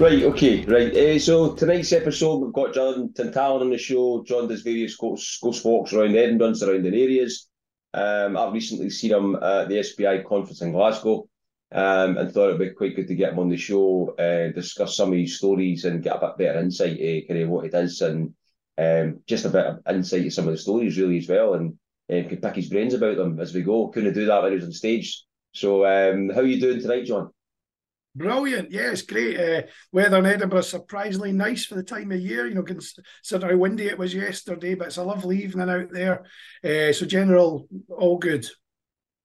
Right, okay, right. Uh, so tonight's episode, we've got John Tantalon on the show. John does various ghost, walks around Edinburgh and surrounding areas. Um, I've recently seen him at the SPI conference in Glasgow um, and thought it'd be quite good to get him on the show, uh, discuss some of his stories and get a bit better insight uh, kind of what it is and um, just a bit of insight to some of the stories really as well and uh, could pick his brains about them as we go. Couldn't do that when he was on stage. So um, how are you doing tonight, John? Brilliant. Yeah, it's great. Uh, weather in Edinburgh surprisingly nice for the time of year. You know, consider how windy it was yesterday, but it's a lovely evening out there. Uh, so, general, all good.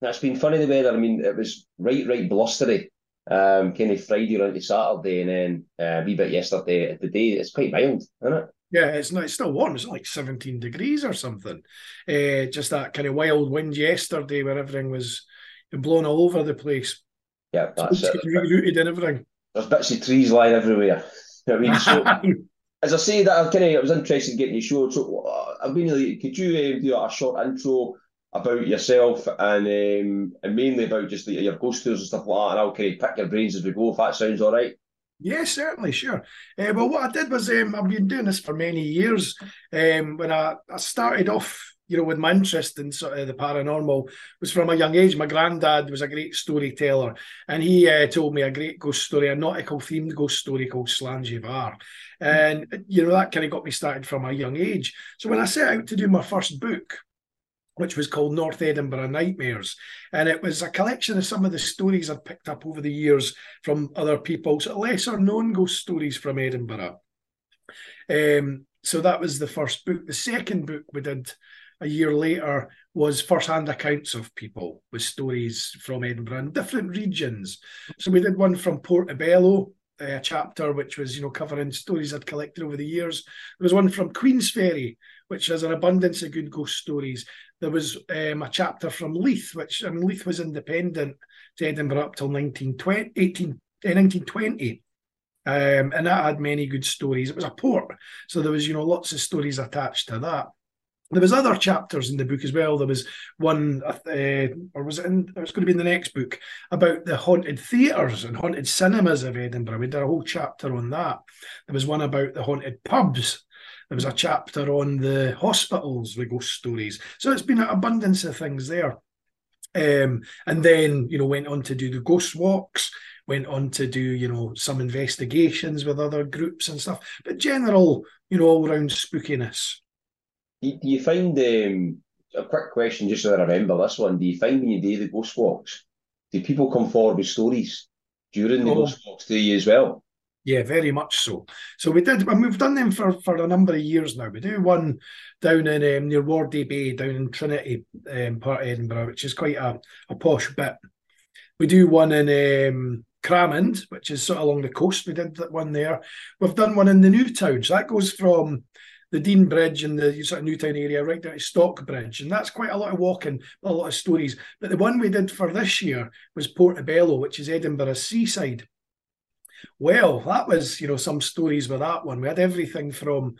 That's been funny the weather. I mean, it was right, right blustery. Um, kind of Friday around to Saturday, and then uh, a wee bit yesterday. Today, it's quite mild, isn't it? Yeah, it's not. It's still warm. It's like seventeen degrees or something. Uh, just that kind of wild wind yesterday, where everything was blown all over the place. Yeah, that's it. Rooted and everything. There's bits of trees lying everywhere. I mean, so, as I say that, I kind of I was interested in getting you show. So, uh, I've been really. Could you uh, do a short intro about yourself and um, and mainly about just the, your ghost tours and stuff like that? And I'll kind of pick your brains as we go. If that sounds all right. Yeah, certainly, sure. Uh, well, what I did was um, I've been doing this for many years. Um, when I, I started off you know, with my interest in sort of the paranormal was from a young age. My granddad was a great storyteller, and he uh, told me a great ghost story, a nautical themed ghost story called Slangivar. And, you know, that kind of got me started from a young age. So when I set out to do my first book, which was called North Edinburgh Nightmares. And it was a collection of some of the stories I'd picked up over the years from other people, so lesser known ghost stories from Edinburgh. Um, so that was the first book. The second book we did a year later was first-hand accounts of people with stories from Edinburgh and different regions. So we did one from Portobello, a chapter which was you know covering stories I'd collected over the years. There was one from Queensferry, which has an abundance of good ghost stories. There was um, a chapter from Leith, which I mean Leith was independent to Edinburgh up till 1920, 18, 1920. Um, and that had many good stories. It was a port, so there was you know lots of stories attached to that. There was other chapters in the book as well. There was one, uh, or was it? In, it was going to be in the next book about the haunted theatres and haunted cinemas of Edinburgh. We did a whole chapter on that. There was one about the haunted pubs. There was a chapter on the hospitals with ghost stories. So it's been an abundance of things there. Um, and then you know went on to do the ghost walks went on to do you know some investigations with other groups and stuff but general you know all round spookiness do, do you find um, a quick question just so I remember this one? Do you find when you do the ghost walks, do people come forward with stories during the oh. ghost walks to you as well? Yeah, very much so. So we did, and we've done them for, for a number of years now. We do one down in um, near Wardie Bay, down in Trinity, um, part of Edinburgh, which is quite a, a posh bit. We do one in um, Cramond, which is sort of along the coast. We did that one there. We've done one in the New Town. So that goes from the Dean Bridge in the sort of New Town area, right down to Stockbridge. And that's quite a lot of walking, a lot of stories. But the one we did for this year was Portobello, which is Edinburgh's seaside. Well, that was, you know, some stories with that one. We had everything from,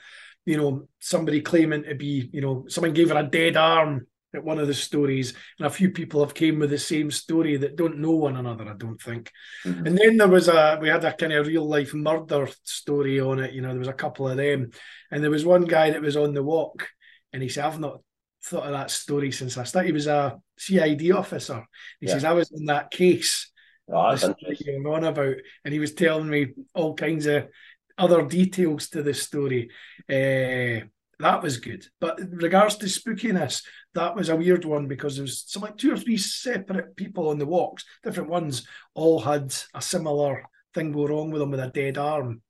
you know, somebody claiming to be, you know, someone gave her a dead arm at one of the stories, and a few people have came with the same story that don't know one another. I don't think. Mm-hmm. And then there was a we had a kind of real life murder story on it. You know, there was a couple of them, and there was one guy that was on the walk, and he said, "I've not thought of that story since I started." He was a CID officer. He yeah. says, "I was in that case." Oh, on about, and he was telling me all kinds of other details to the story. Uh, that was good. But in regards to spookiness, that was a weird one because there was some like two or three separate people on the walks, different ones, all had a similar thing go wrong with them with a dead arm.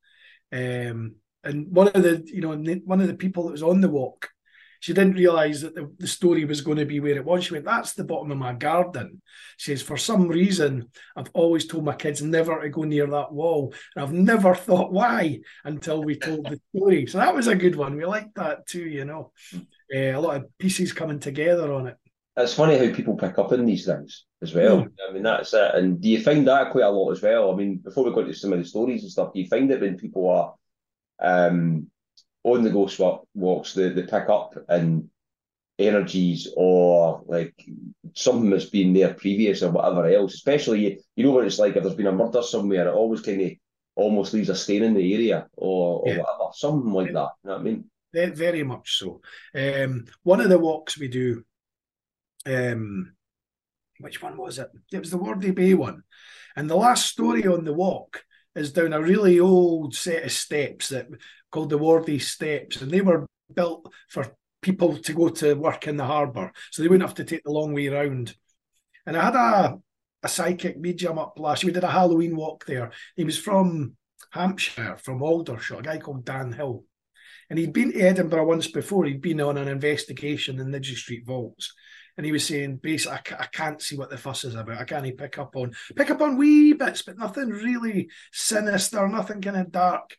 Um, and one of the, you know, one of the people that was on the walk she didn't realise that the, the story was going to be where it was. She went, That's the bottom of my garden. She says, For some reason, I've always told my kids never to go near that wall. And I've never thought why until we told the story. So that was a good one. We liked that too, you know. Uh, a lot of pieces coming together on it. It's funny how people pick up on these things as well. Mm. I mean, that's it. And do you find that quite a lot as well? I mean, before we go into some of the stories and stuff, do you find that when people are um, on the ghost walk, walks they, they pick up and energies or like something that's been there previous or whatever else. Especially you, you know what it's like if there's been a murder somewhere, it always kind of almost leaves a stain in the area or, or yeah. whatever, something like that. You know what I mean? Very much so. Um, one of the walks we do, um, which one was it? It was the Wardie Bay one. And the last story on the walk is down a really old set of steps that called the Wardie Steps, and they were built for people to go to work in the harbour, so they wouldn't have to take the long way round. And I had a a psychic medium up last year. We did a Halloween walk there. He was from Hampshire, from Aldershot, a guy called Dan Hill. And he'd been to Edinburgh once before. He'd been on an investigation in Niddry Street vaults. And he was saying, basically, I, I can't see what the fuss is about. I can't pick up on pick up on wee bits, but nothing really sinister, nothing kind of dark.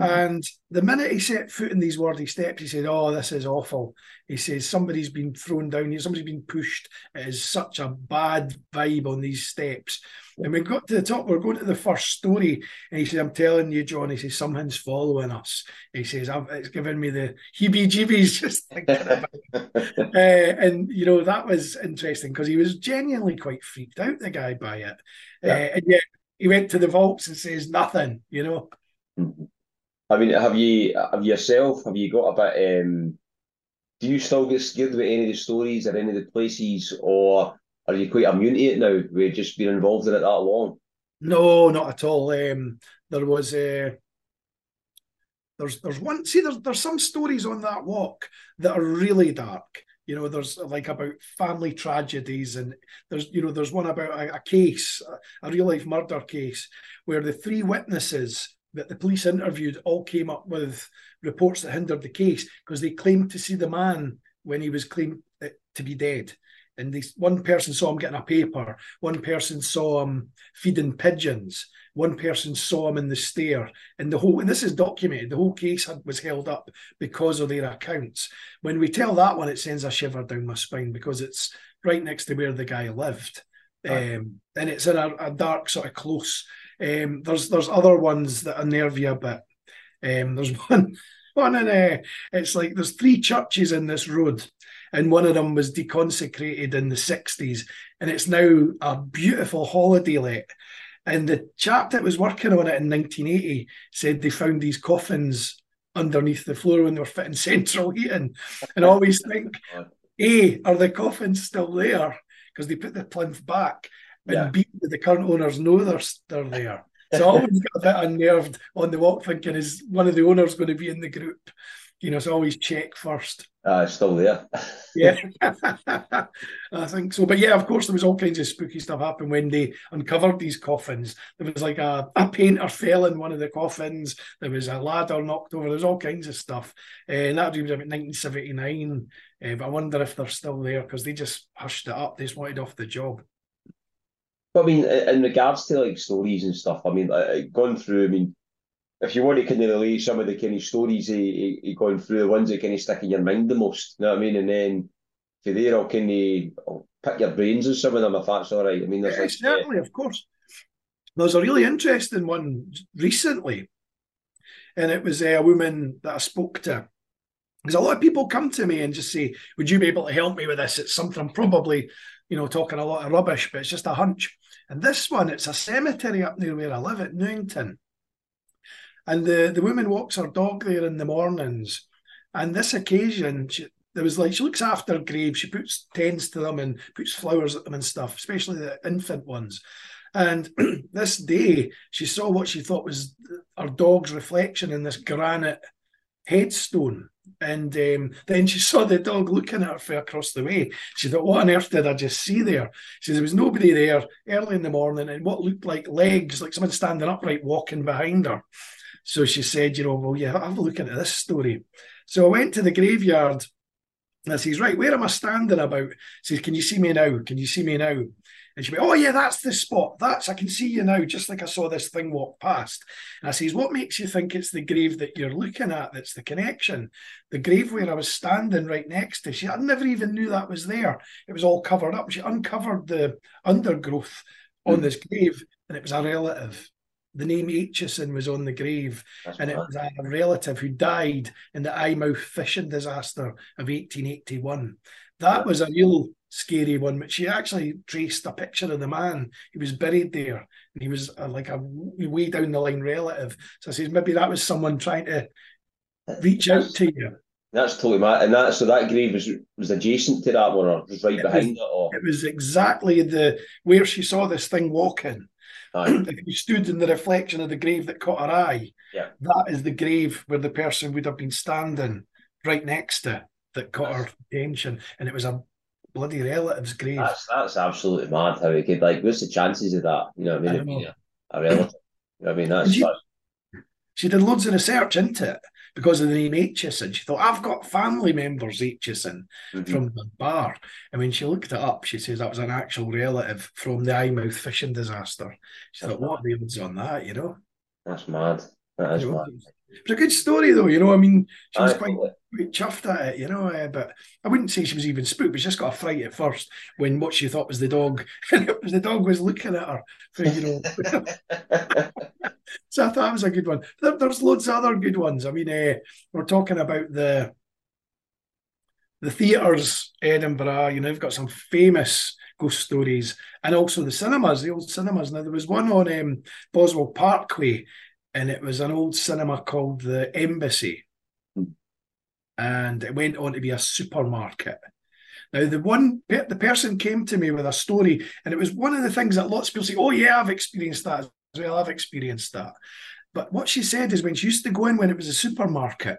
Mm-hmm. And the minute he set foot in these Wardie steps, he said, Oh, this is awful. He says, Somebody's been thrown down here, somebody's been pushed. It is such a bad vibe on these steps. And we got to the top, we're going to the first story. And he said, I'm telling you, John, he says, something's following us. He says, it's giving me the heebie jeebies just thinking about it. uh, and, you know, that was interesting because he was genuinely quite freaked out, the guy, by it. Yeah. Uh, and yet he went to the vaults and says nothing, you know. Mm-hmm. I mean, have you have yourself? Have you got a bit? Um, do you still get scared about any of the stories or any of the places, or are you quite immune to it now? We've just been involved in it that long. No, not at all. Um, there was a. Uh, there's there's one. See, there's there's some stories on that walk that are really dark. You know, there's uh, like about family tragedies, and there's you know there's one about a, a case, a, a real life murder case, where the three witnesses that the police interviewed all came up with reports that hindered the case because they claimed to see the man when he was claimed uh, to be dead. And this one person saw him getting a paper, one person saw him feeding pigeons, one person saw him in the stair, and the whole and this is documented. The whole case had, was held up because of their accounts. When we tell that one, it sends a shiver down my spine because it's right next to where the guy lived, right. um, and it's in a, a dark sort of close um, there's there's other ones that unnerve you a bit. Um, there's one one in uh, it's like there's three churches in this road, and one of them was deconsecrated in the '60s, and it's now a beautiful holiday let. And the chap that was working on it in 1980 said they found these coffins underneath the floor when they were fitting central heating. And I always think, A, are the coffins still there? Because they put the plinth back and yeah. B, the current owners know they're, they're there. So I always get a bit unnerved on the walk thinking, is one of the owners going to be in the group? You know, so always check first. Uh, still there. yeah, I think so. But yeah, of course, there was all kinds of spooky stuff happen when they uncovered these coffins. There was like a, a painter fell in one of the coffins. There was a ladder knocked over. There's all kinds of stuff. Uh, and that was about 1979. Uh, but I wonder if they're still there because they just hushed it up. They just wanted off the job. But I mean, in regards to like stories and stuff, I mean, like, gone through. I mean, if you want to kind of relay some of the kind of stories he, he, gone through, the ones that kind of stick in your mind the most, you know what I mean? And then for there, I'll kind of I'll pick your brains on some of them if that's all right. I mean, there's yeah, like, certainly, uh, of course. There's a really interesting one recently, and it was a woman that I spoke to. Because a lot of people come to me and just say, "Would you be able to help me with this?" It's something probably you know, talking a lot of rubbish, but it's just a hunch. And this one, it's a cemetery up near where I live at Newington. And the, the woman walks her dog there in the mornings. And this occasion, she, there was like, she looks after graves, she puts tends to them and puts flowers at them and stuff, especially the infant ones. And this day, she saw what she thought was her dog's reflection in this granite headstone. And um, then she saw the dog looking at her from across the way. She thought, What on earth did I just see there? She said, There was nobody there early in the morning and what looked like legs, like someone standing upright walking behind her. So she said, You know, well, yeah, have a look into this story. So I went to the graveyard and I says, Right, where am I standing about? She says, Can you see me now? Can you see me now? And she went, Oh, yeah, that's the spot. That's, I can see you now, just like I saw this thing walk past. And I says, What makes you think it's the grave that you're looking at that's the connection? The grave where I was standing right next to, she, I never even knew that was there. It was all covered up. She uncovered the undergrowth on mm. this grave, and it was a relative. The name Aitchison was on the grave, That's and it was a relative who died in the Eyemouth fishing disaster of 1881. That was a real scary one, but she actually traced a picture of the man. He was buried there, and he was uh, like a way down the line relative. So I says maybe that was someone trying to reach that's, out to you. That's totally mad. And that so that grave was was adjacent to that one, or was right it behind was, it, or it was exactly the where she saw this thing walking. Uh, if you stood in the reflection of the grave that caught her eye, yeah, that is the grave where the person would have been standing right next to that caught her attention, and it was a bloody relative's grave. That's that's absolutely mad how it could like. What's the chances of that? You know what I mean? I a relative. You know what I mean? That's. She, she did loads of research into it because of the name Aitchison. She thought, I've got family members Aitchison mm-hmm. from the bar. And when she looked it up, she says that was an actual relative from the Eyemouth fishing disaster. She thought, what are the odds on that, you know? That's mad. That is you know, mad. It's a good story, though. You know, I mean, she was quite, quite chuffed at it, you know. Uh, but I wouldn't say she was even spooked. But she just got a fright at first when what she thought was the dog, and it was the dog was looking at her. For, you know, so I thought that was a good one. There, there's loads of other good ones. I mean, uh, we're talking about the the theatres, Edinburgh. You know, they've got some famous ghost stories, and also the cinemas, the old cinemas. Now there was one on um, Boswall Parkway and it was an old cinema called the Embassy, hmm. and it went on to be a supermarket. Now, the one the person came to me with a story, and it was one of the things that lots of people say, "Oh yeah, I've experienced that as well. I've experienced that." But what she said is when she used to go in when it was a supermarket,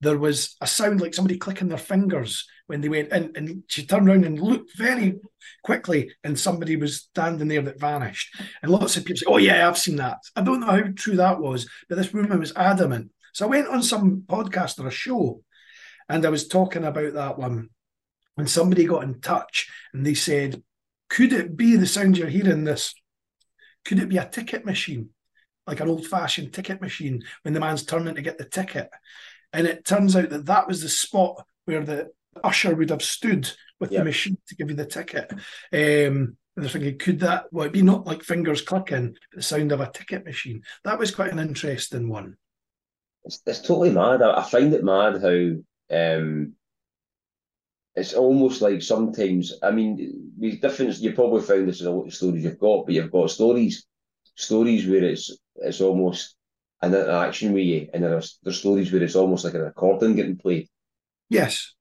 there was a sound like somebody clicking their fingers when they went in, and she turned around and looked very quickly, and somebody was standing there that vanished. And lots of people say, "Oh yeah, I've seen that." I don't know how true that was, but this woman was adamant. So I went on some podcast or a show, and I was talking about that one, and somebody got in touch, and they said, "Could it be the sound you're hearing? This could it be a ticket machine?" Like an old fashioned ticket machine when the man's turning to get the ticket. And it turns out that that was the spot where the usher would have stood with the machine to give you the ticket. Um, and they're thinking, could that, well, it be not like fingers clicking, but the sound of a ticket machine? That was quite an interesting one. It's, it's totally mad. I, I find it mad how um, it's almost like sometimes, I mean, the difference, you probably found this in a lot of stories you've got, but you've got stories, stories where it's it's almost an interaction with you, and there's there's stories where it's almost like an recording getting played. Yes.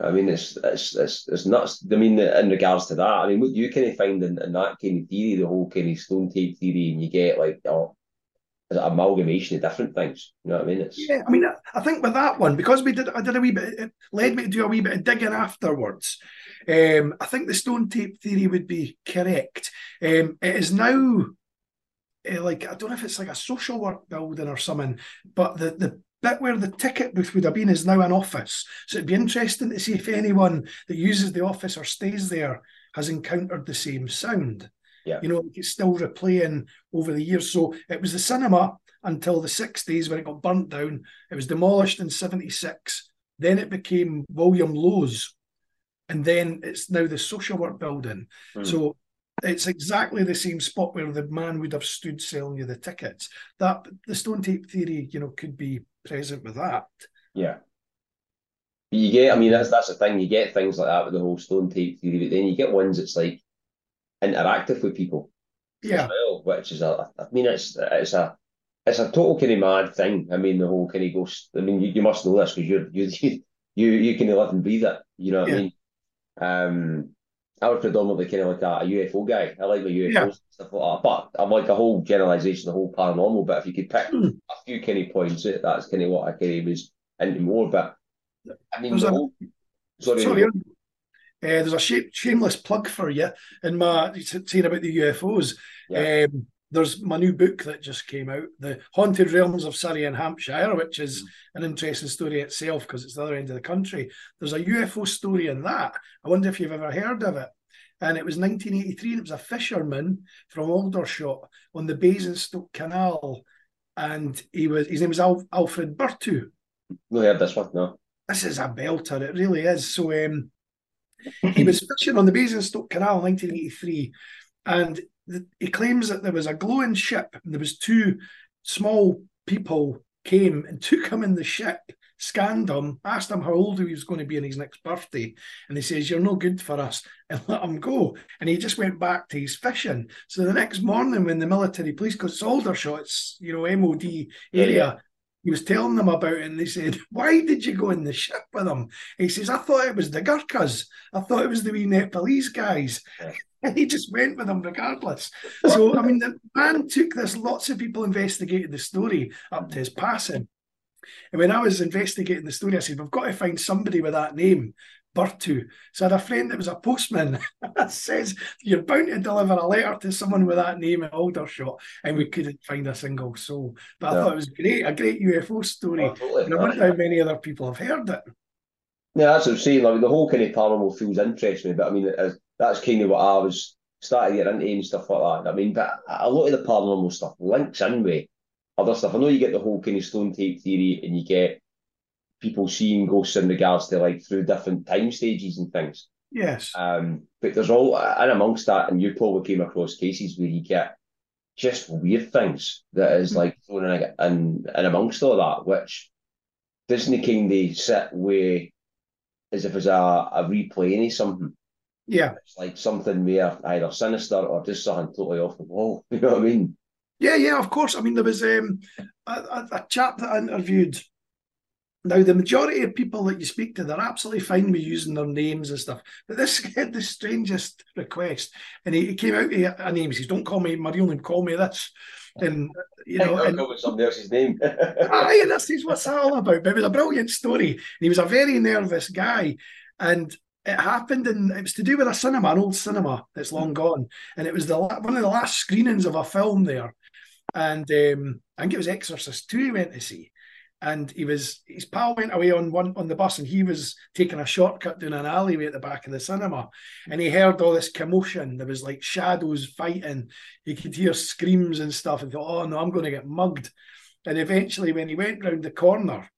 I mean, it's it's it's, it's nuts. I mean, in regards to that, I mean, what you kind of find in, in that kind of theory, the whole kind of stone tape theory, and you get like oh, an amalgamation of different things. You know what I mean? It's... Yeah, I mean, I think with that one because we did, I did a wee bit. It led me to do a wee bit of digging afterwards. Um, I think the stone tape theory would be correct. Um, it is now like I don't know if it's like a social work building or something, but the the bit where the ticket booth would have been is now an office. So it'd be interesting to see if anyone that uses the office or stays there has encountered the same sound. Yeah. You know, it's still replaying over the years. So it was the cinema until the 60s when it got burnt down. It was demolished in 76. Then it became William Low's. And then it's now the social work building. Mm. So it's exactly the same spot where the man would have stood selling you the tickets. That the stone tape theory, you know, could be present with that. Yeah. You get, I mean, that's that's the thing. You get things like that with the whole stone tape theory, but then you get ones that's like interactive with people. Yeah. Well, which is a, I mean, it's it's a it's a total kind of mad thing. I mean, the whole kind of ghost. I mean, you, you must know this because you're you you you can live and breathe it. You know what yeah. I mean? Um, I was predominantly kind of like a, a UFO guy. I like my UFOs yeah. stuff like that. But I'm like a whole generalization, the whole paranormal. But if you could pick mm. a few kind of points, that's kind of what I kind of was into more. But I mean, the a, whole, sorry. sorry uh, there's a sh- shameless plug for you in my saying about the UFOs. Yeah. Um, there's my new book that just came out, The Haunted Realms of Surrey and Hampshire, which is mm. an interesting story itself because it's the other end of the country. There's a UFO story in that. I wonder if you've ever heard of it. And it was 1983, and it was a fisherman from Aldershot on the Basingstoke Canal. And he was his name was Al- Alfred Burtoo. No, yeah, this one, no. This is a belter, it really is. So um, he was fishing on the Basingstoke Canal in 1983, and he claims that there was a glowing ship and there was two small people came and took him in the ship scanned him, asked him how old he was going to be on his next birthday, and he says, "You're no good for us," and let him go. And he just went back to his fishing. So the next morning, when the military police, it's Aldershot, it's you know MOD area. He was telling them about it, and they said, "Why did you go in the ship with him?" He says, "I thought it was the Gurkhas. I thought it was the wee Nepalese guys." And he just went with them regardless. So, I mean, the man took this. Lots of people investigated the story up to his passing. And when I was investigating the story, I said, We've got to find somebody with that name, Burtoo. So I had a friend that was a postman that says, You're bound to deliver a letter to someone with that name in Aldershot. And we couldn't find a single soul. But I thought it was great, a great UFO story. Oh, totally. And I wonder how many other people have heard it. Yeah, that's what I'm saying. Like the whole kind of paranormal feels interesting me, but I mean, that's kind of what I was starting to get into and stuff like that. I mean, but a lot of the paranormal stuff links in with other stuff. I know you get the whole kind of stone tape theory and you get people seeing ghosts in regards to like through different time stages and things. Yes. Um, but there's all and amongst that, and you probably came across cases where you get just weird things that is mm-hmm. like thrown in, in, in amongst all that, which Disney kind of sit with as if it's a, a replaying of something. Yeah. It's like something where either sinister or just something totally off the wall. You know what I mean? Yeah, yeah, of course. I mean, there was um, a, a chap that I interviewed. Now, the majority of people that you speak to, they're absolutely fine with using their names and stuff. But this had the strangest request, and he, he came out with a name. He says, "Don't call me my real name. Call me this." And you know, and, go with somebody else's name. aye, and this is what's that all about. But it was a brilliant story. he was a very nervous guy, and it happened and it was to do with a cinema, an old cinema that's long gone, and it was the one of the last screenings of a film there, and um, I think it was Exorcist two he went to see, and he was his pal went away on one on the bus, and he was taking a shortcut down an alleyway at the back of the cinema, and he heard all this commotion. There was like shadows fighting. He could hear screams and stuff, and thought, "Oh no, I'm going to get mugged." And eventually, when he went round the corner,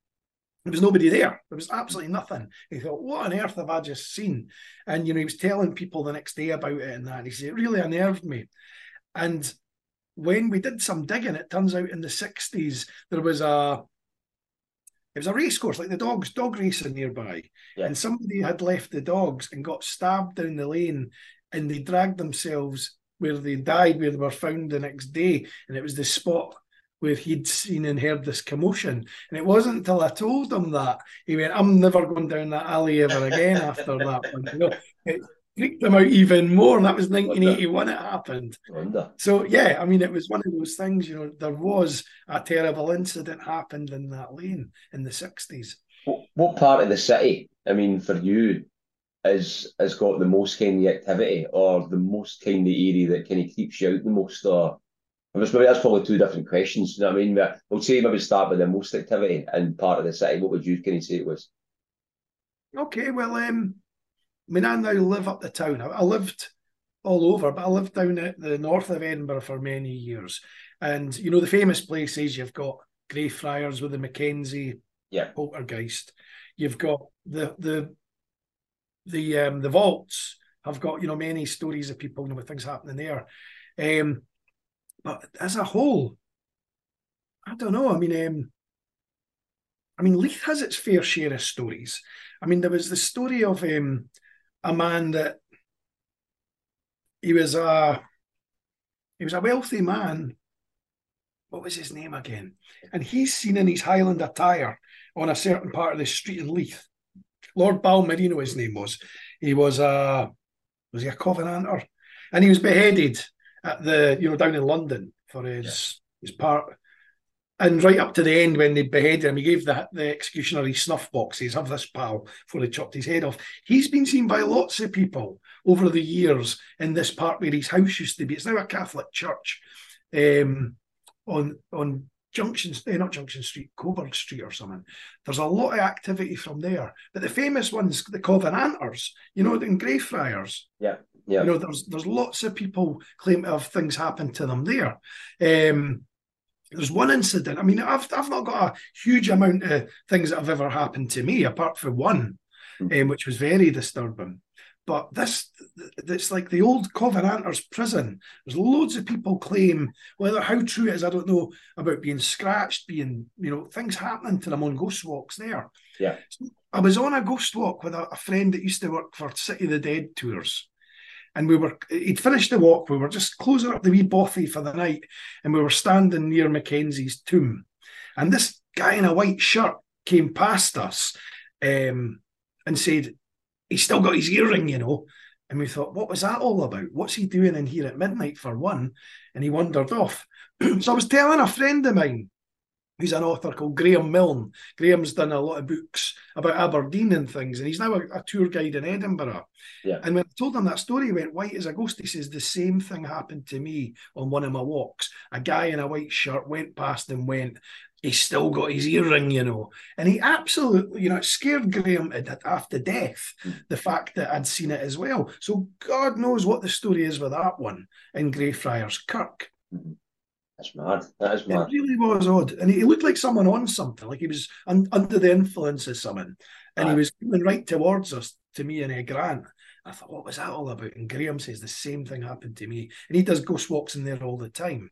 there was nobody there. There was absolutely nothing. He thought, what on earth have I just seen? And, you know, he was telling people the next day about it and that. And he said, it really unnerved me. And when we did some digging, it turns out in the 60s, there was a, it was a race course, like the dogs, dog racing nearby. Yeah. And somebody had left the dogs and got stabbed down the lane and they dragged themselves where they died, where they were found the next day. And it was the spot where he'd seen and heard this commotion. And it wasn't until I told him that he went, I'm never going down that alley ever again after that one. You know, it freaked him out even more. And that was 1981 it happened. So yeah, I mean it was one of those things, you know, there was a terrible incident happened in that lane in the 60s. What, what part of the city, I mean, for you, is has got the most kind of activity or the most kind of area that kind of keeps you out the most or I mean, maybe that's probably two different questions. You know what I mean? But we'll say maybe start with the most activity and part of the city. What would you can you say it was? Okay, well, um, I mean, I now live up the town. I, I lived all over, but I lived down at the north of Edinburgh for many years. And you know, the famous places you've got Greyfriars with the Mackenzie yeah. poltergeist. You've got the the the um the vaults have got you know many stories of people you know with things happening there. Um, but as a whole, I don't know. I mean, um, I mean, Leith has its fair share of stories. I mean, there was the story of um, a man that he was a he was a wealthy man. What was his name again? And he's seen in his Highland attire on a certain part of the street in Leith. Lord Balmerino, his name was. He was a was he a Covenanter? And he was beheaded at the you know down in London for his yeah. his part. And right up to the end, when they beheaded him, he gave the, the executioner his snuff boxes. Have this pal before they chopped his head off. He's been seen by lots of people over the years in this part where his house used to be. It's now a Catholic church um, on on Junction, eh, not Junction Street, Coburg Street or something. There's a lot of activity from there. But the famous ones, the Covenanters, you know, in Greyfriars. Yeah. Yeah. You know, there's there's lots of people claim to have things happen to them there. Um, there's one incident. I mean, I've I've not got a huge amount of things that have ever happened to me, apart from one, mm. um, which was very disturbing. But this, it's like the old Covenanters prison. There's loads of people claim, whether how true it is, I don't know, about being scratched, being, you know, things happening to them on ghost walks there. Yeah. So I was on a ghost walk with a, a friend that used to work for City of the Dead tours and we were he'd finished the walk we were just closing up the wee bothy for the night and we were standing near mackenzie's tomb. And this guy in a white shirt came past us um, and said he's still got his earring you know. And we thought what was that all about? What's he doing in here at midnight for one? And he wandered off. So i was telling a friend of mine who's an author called Graham Milne. Graham's done a lot of books about Aberdeen and things, and he's now a, a, tour guide in Edinburgh. Yeah. And when I told him that story, he went white as a ghost. He says the same thing happened to me on one of my walks. A guy in a white shirt went past and went. He's still got his earring, you know, and he absolutely, you know, it scared Graham after death. Mm. The fact that I'd seen it as well. So God knows what the story is with that one in Greyfriars Kirk. Mm-hmm. That's mad. That is mad. It really was odd. And he looked like someone on something, like he was un- under the influence of something. And he was coming right towards us, to me and uh, Grant. I thought, what was that all about? And Graham says the same thing happened to me. And he does ghost walks in there all the time.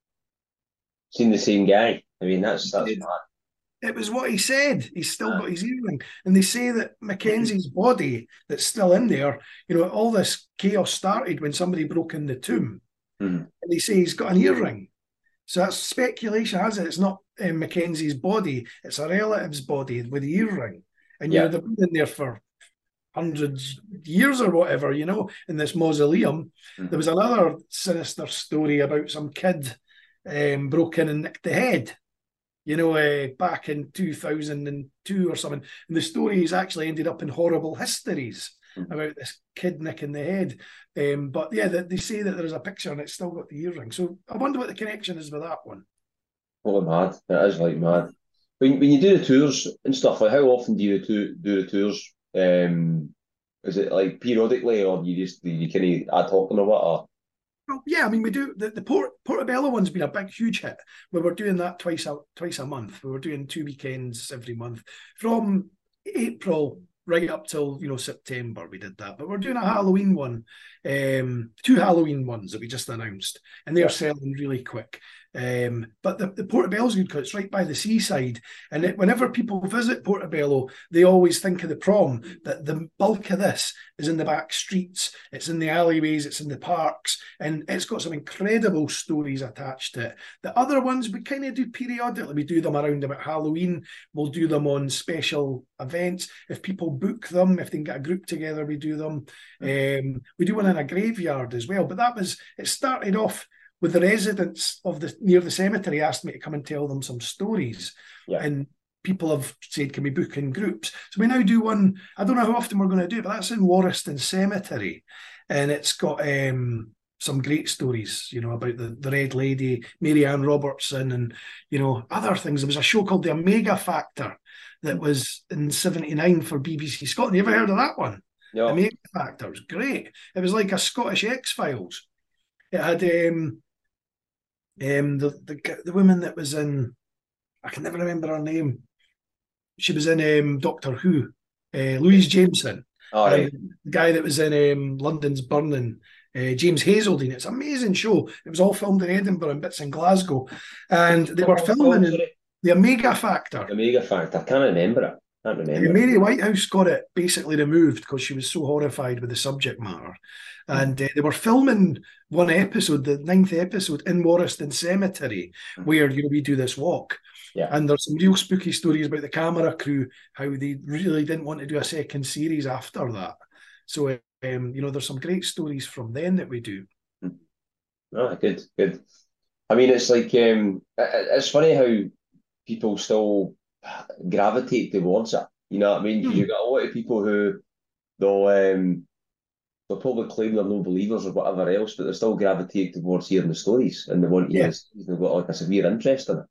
Seen the same guy. I mean, that's that's mad. It was what he said. He's still got his earring. And they say that Mackenzie's body that's still in there, you know, all this chaos started when somebody broke in the tomb. Mm-hmm. And they say he's got an earring. So that's speculation, has it? It's not um, Mackenzie's body; it's a relative's body with the earring, and yeah. you know they've been in there for hundreds years or whatever. You know, in this mausoleum. Mm-hmm. There was another sinister story about some kid um, broke in and nicked the head. You know, uh, back in two thousand and two or something, and the story has actually ended up in horrible histories mm-hmm. about this kid nicking the head. Um, but yeah, they, they, say that there's a picture and it's still got the earring. So I wonder what the connection is with that one. Oh, mad. That is like mad. When, when you do the tours and stuff, like how often do you do, do the tours? Um, is it like periodically or you just you kind of ad hoc or what? Or? Well, yeah, I mean, we do the, the Port, Portobello one's been a big, huge hit. We were doing that twice a twice a month. We were doing two weekends every month from April right up till you know September we did that. But we're doing a Halloween one, um, two Halloween ones that we just announced, and they're selling really quick. Um, but the, the Portobello's good because it's right by the seaside. And it, whenever people visit Portobello, they always think of the prom, that the bulk of this is in the back streets, it's in the alleyways, it's in the parks, and it's got some incredible stories attached to it. The other ones we kind of do periodically. We do them around about Halloween, we'll do them on special events. If people book them, if they can get a group together, we do them. Um, we do one in a graveyard as well. But that was, it started off with the residents of the near the cemetery asked me to come and tell them some stories. Yeah. And people have said, can we book in groups? So we now do one. I don't know how often we're going to do it, but that's in Warriston Cemetery. And it's got um, some great stories, you know, about the, the Red Lady, Mary Ann Robertson, and, you know, other things. There was a show called The Omega Factor that was in 79 for BBC Scotland. You ever heard of that one? No. Omega Factor was great. It was like a Scottish X Files. It had um, um, the, the the woman that was in, I can never remember her name. She was in um, Doctor Who, uh, Louise Jameson. Oh, right. the guy that was in um, London's Burning, uh, James Hazeldine. It's an amazing show. It was all filmed in Edinburgh and bits in Glasgow, and they were filming in the Omega Factor. Omega Factor. I can't remember it. I remember. Mary Whitehouse got it basically removed because she was so horrified with the subject matter. And uh, they were filming one episode, the ninth episode, in Warriston Cemetery, hmm. where you know we do this walk. Yeah. And there's some real spooky stories about the camera crew, how they really didn't want to do a second series after that. So um, you know, there's some great stories from then that we do. Oh, good, good. I mean, it's like um, it's funny how people still gravitate towards it. You know what I mean? Mm. You've got a lot of people who they'll um, they'll probably claim they're no believers or whatever else, but they still gravitate towards hearing the stories and they want to hear stories. They've got like a severe interest in it.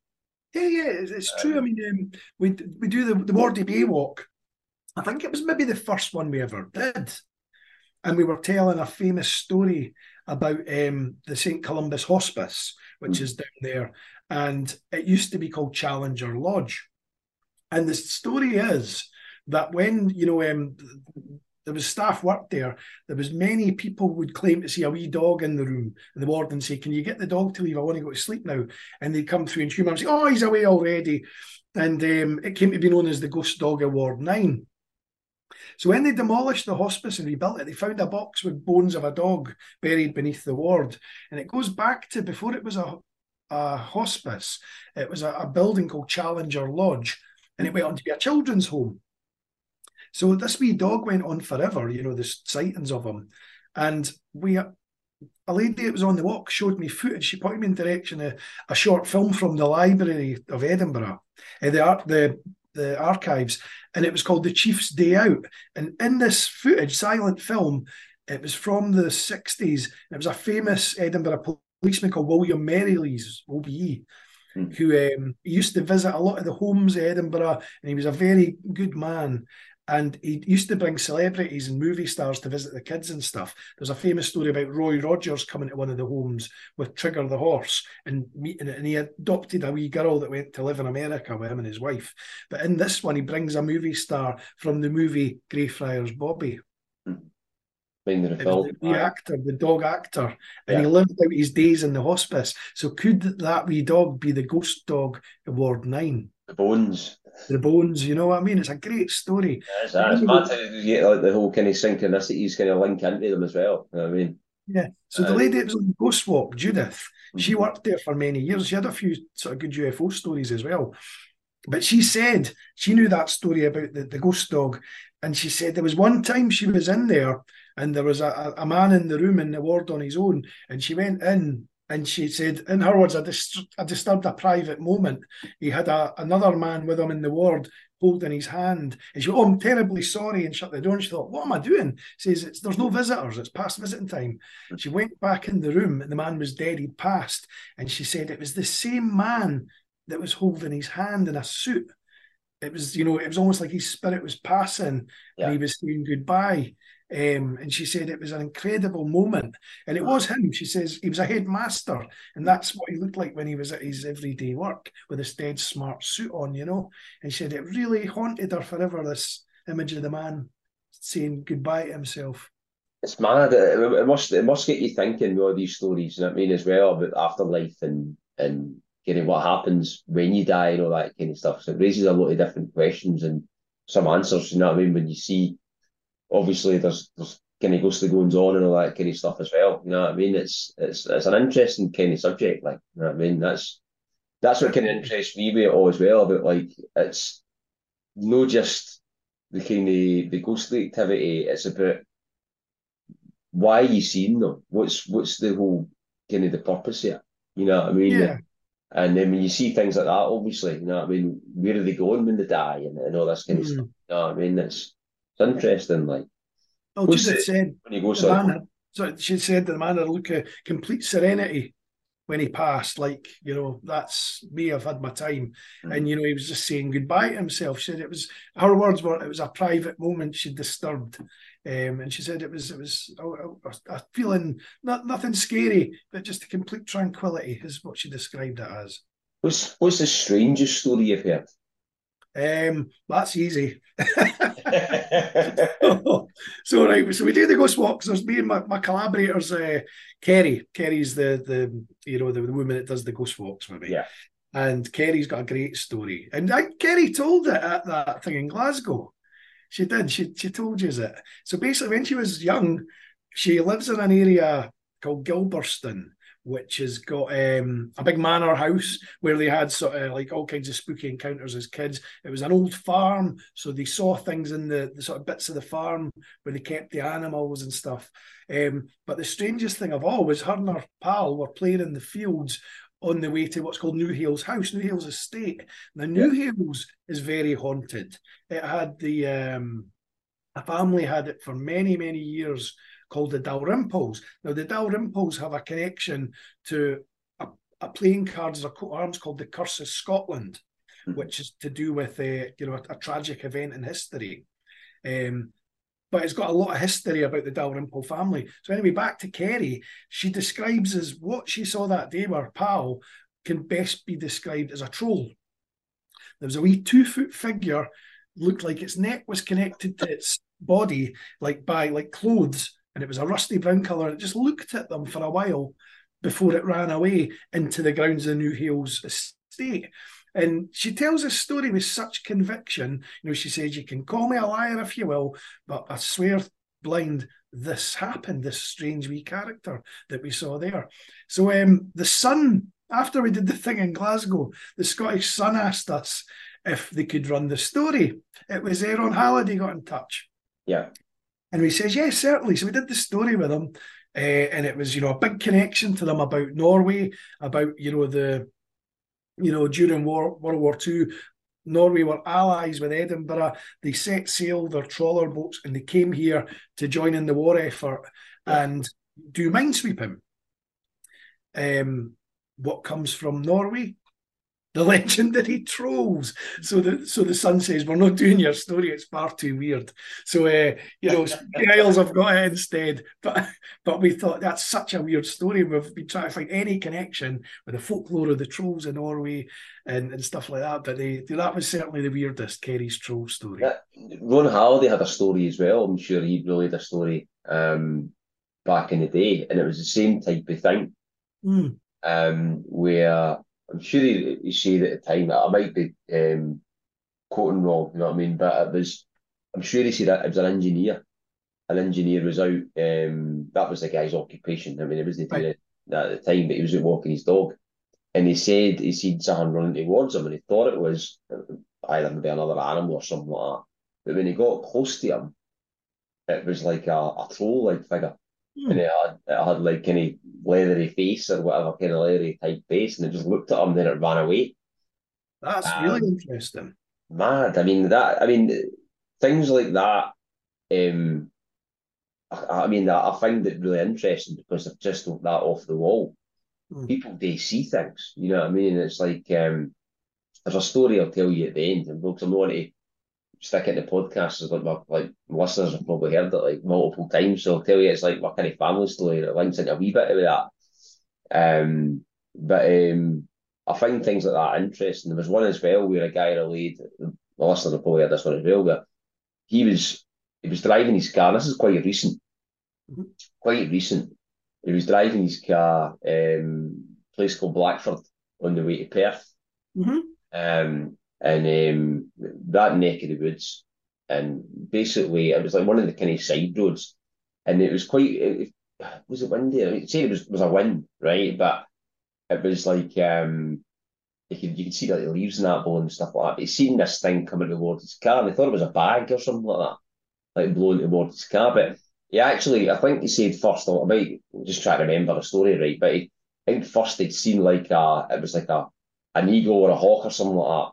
Yeah, yeah, it's, it's true. I mean, um, we we do the the Wardie Bay walk. I think it was maybe the first one we ever did, and we were telling a famous story about um, the St Columba's Hospice, which mm. is down there, and it used to be called Challenger Lodge. And the story is that when you know um, there was staff work there. There was many people would claim to see a wee dog in the room. And the warden say, "Can you get the dog to leave? I want to go to sleep now." And they'd come through and humour say, "Oh, he's away already." And um, it came to be known as the Ghost Dog Award Nine. So when they demolished the hospice and rebuilt it, they found a box with bones of a dog buried beneath the ward. And it goes back to before it was a, a hospice, it was a, a building called Challenger Lodge, and it went on to be a children's home. So this wee dog went on forever, you know, the sightings of him. And we a lady that was on the walk showed me footage. She pointed me in direction of a short film from the Library of Edinburgh, uh, the the the archives, and it was called The Chief's Day Out. And in this footage, silent film, it was from the 60s. It was a famous Edinburgh policeman called William Merrilees, OBE, mm. who um, used to visit a lot of the homes in Edinburgh, and he was a very good man. And he used to bring celebrities and movie stars to visit the kids and stuff. There's a famous story about Roy Rogers coming to one of the homes with Trigger the horse and meeting it. And he adopted a wee girl that went to live in America with him and his wife. But in this one, he brings a movie star from the movie Greyfriars Bobby. The, film. the actor, the dog actor, and yeah. he lived out his days in the hospice. So could that wee dog be the Ghost Dog Award Nine? The bones the bones. You know what I mean? It's a great story. It's, it's mad to get like the whole kind of synchronicities kind of link into them as well. You know what I mean? Yeah. So the lady that was on the Ghost Walk, Judith, mm-hmm. she worked there for many years. She had a few sort of good UFO stories as well. But she said she knew that story about the, the ghost dog. And she said there was one time she was in there and there was a, a man in the room in the ward on his own. And she went in and she said, in her words, I, dist- I disturbed a private moment. He had a, another man with him in the ward holding his hand. And she went, Oh, I'm terribly sorry, and shut the door. And she thought, What am I doing? she Says, There's no visitors, it's past visiting time. She went back in the room, and the man was dead, he'd passed. And she said, It was the same man that was holding his hand in a suit. It was, you know, it was almost like his spirit was passing yeah. and he was saying goodbye. Um, and she said it was an incredible moment. And it was him. She says he was a headmaster, and that's what he looked like when he was at his everyday work with his dead smart suit on, you know. And she said it really haunted her forever, this image of the man saying goodbye to himself. It's mad. It must it must get you thinking with all these stories, you know what I mean, as well, about afterlife and and getting what happens when you die and all that kind of stuff. So it raises a lot of different questions and some answers, you know what I mean, when you see obviously there's there's kind of ghostly goings on and all that kind of stuff as well. You know what I mean? It's it's it's an interesting kind of subject, like you know what I mean. That's that's what kind of interests me about all as well. About like it's not just the kind of the ghostly activity. It's about why are you seeing them? What's what's the whole kind of the purpose here? You know what I mean? Yeah. And then when you see things like that, obviously, you know what I mean, where are they going when they die and, and all this kind mm. of stuff? You know what I mean? It's interesting. Like, well, What's Judith said when you go so, so she said the man had a look of complete serenity when he passed. Like, you know, that's me. I've had my time, mm. and you know, he was just saying goodbye to himself. She said it was her words were it was a private moment she disturbed. Um, and she said it was it was a, a, a feeling not nothing scary, but just a complete tranquility is what she described it as. What's what's the strangest story you've heard? Um, that's easy. so, so, right, so we do the ghost walks. There's me and my, my collaborators, uh, Kerry. Kerry's the the you know the, the woman that does the ghost walks with me. Yeah. And Kerry's got a great story. And I, Kerry told it at that thing in Glasgow. She did. She she told you it. So basically, when she was young, she lives in an area called Gilberstoun, which has got um, a big manor house where they had sort of like all kinds of spooky encounters as kids. It was an old farm, so they saw things in the, the sort of bits of the farm where they kept the animals and stuff. Um, but the strangest thing of all was her and her pal were playing in the fields on the way to what's called Newhailes House, Newhailes Estate. Now, New yeah. Hales is very haunted. It had the um, a family had it for many, many years called the Dalrymples. Now, the Dalrymples have a connection to a, a playing cards or coat arms called the Curse of Scotland, mm-hmm. which is to do with a, you know a, a tragic event in history. Um, but it's got a lot of history about the Dalrymple family. So anyway, back to Kerry, she describes as what she saw that day with her pal can best be described as a troll. There was a wee two foot figure, looked like its neck was connected to its body, like by like clothes, and it was a rusty brown colour. and It just looked at them for a while before it ran away into the grounds of Newhailes estate. And she tells this story with such conviction. You know, she says, You can call me a liar if you will, but I swear blind this happened, this strange wee character that we saw there. So um, the Sun, after we did the thing in Glasgow, the Scottish Sun asked us if they could run the story. It was Aaron Halliday got in touch. Yeah. And we says, yes, certainly. So we did the story with him. Uh, and it was, you know, a big connection to them about Norway, about, you know, the, you know, during war, World War II, Norway were allies with Edinburgh. They set sail their trawler boats and they came here to join in the war effort yeah. and do minesweeping. Um, what comes from Norway? The legendary trolls. So the so the Sun says, "We're not doing your story; it's far too weird." So uh, you know, Isles have got it instead. But but we thought that's such a weird story. We've been trying to find any connection with the folklore of the trolls in Norway and, and stuff like that. But they, that was certainly the weirdest Kerry's troll story. Yeah. Ron Halliday had a story as well. I'm sure he relayed a story um, back in the day, and it was the same type of thing. Mm. Um, where I'm sure he, he said at the time, that I might be um, quoting wrong, you know what I mean? But it was, I'm sure he said that it was an engineer. An engineer was out, um, that was the guy's occupation. I mean, it was the right. at the time, but he was out walking his dog. And he said he seen someone running towards him and he thought it was either maybe another animal or something like that. But when he got close to him, it was like a, a troll like figure. And it had, it had like any leathery face or whatever kind of leathery type face, and it just looked at him, then it ran away. That's um, really interesting. Mad. I mean that. I mean things like that. Um, I, I mean I find it really interesting because they're just that off the wall. Mm. People they see things. You know what I mean? It's like um, there's a story I'll tell you at the end, and folks, I'm not to stick it in the podcast as like my like listeners have probably heard it like multiple times. So I'll tell you it's like my kind of family story that links into a wee bit of that. Um but um I find things like that interesting. There was one as well where a guy relayed the listener will probably heard this one as well, where he was he was driving his car, this is quite recent. Mm-hmm. Quite recent. He was driving his car, um place called Blackford on the way to Perth. Mm-hmm. Um and um, that neck of the woods. And basically, it was like one of the kind of side roads, and it was quite. It, was it windy? I mean, say it was was a wind, right? But it was like um, you could you could see like the leaves and that blowing and stuff like that. But he seen this thing coming towards his car, and he thought it was a bag or something like that, like blowing towards his car. But he actually, I think he said first. I might just try to remember the story right, but he, I think first he'd seen like a, it was like a an eagle or a hawk or something like that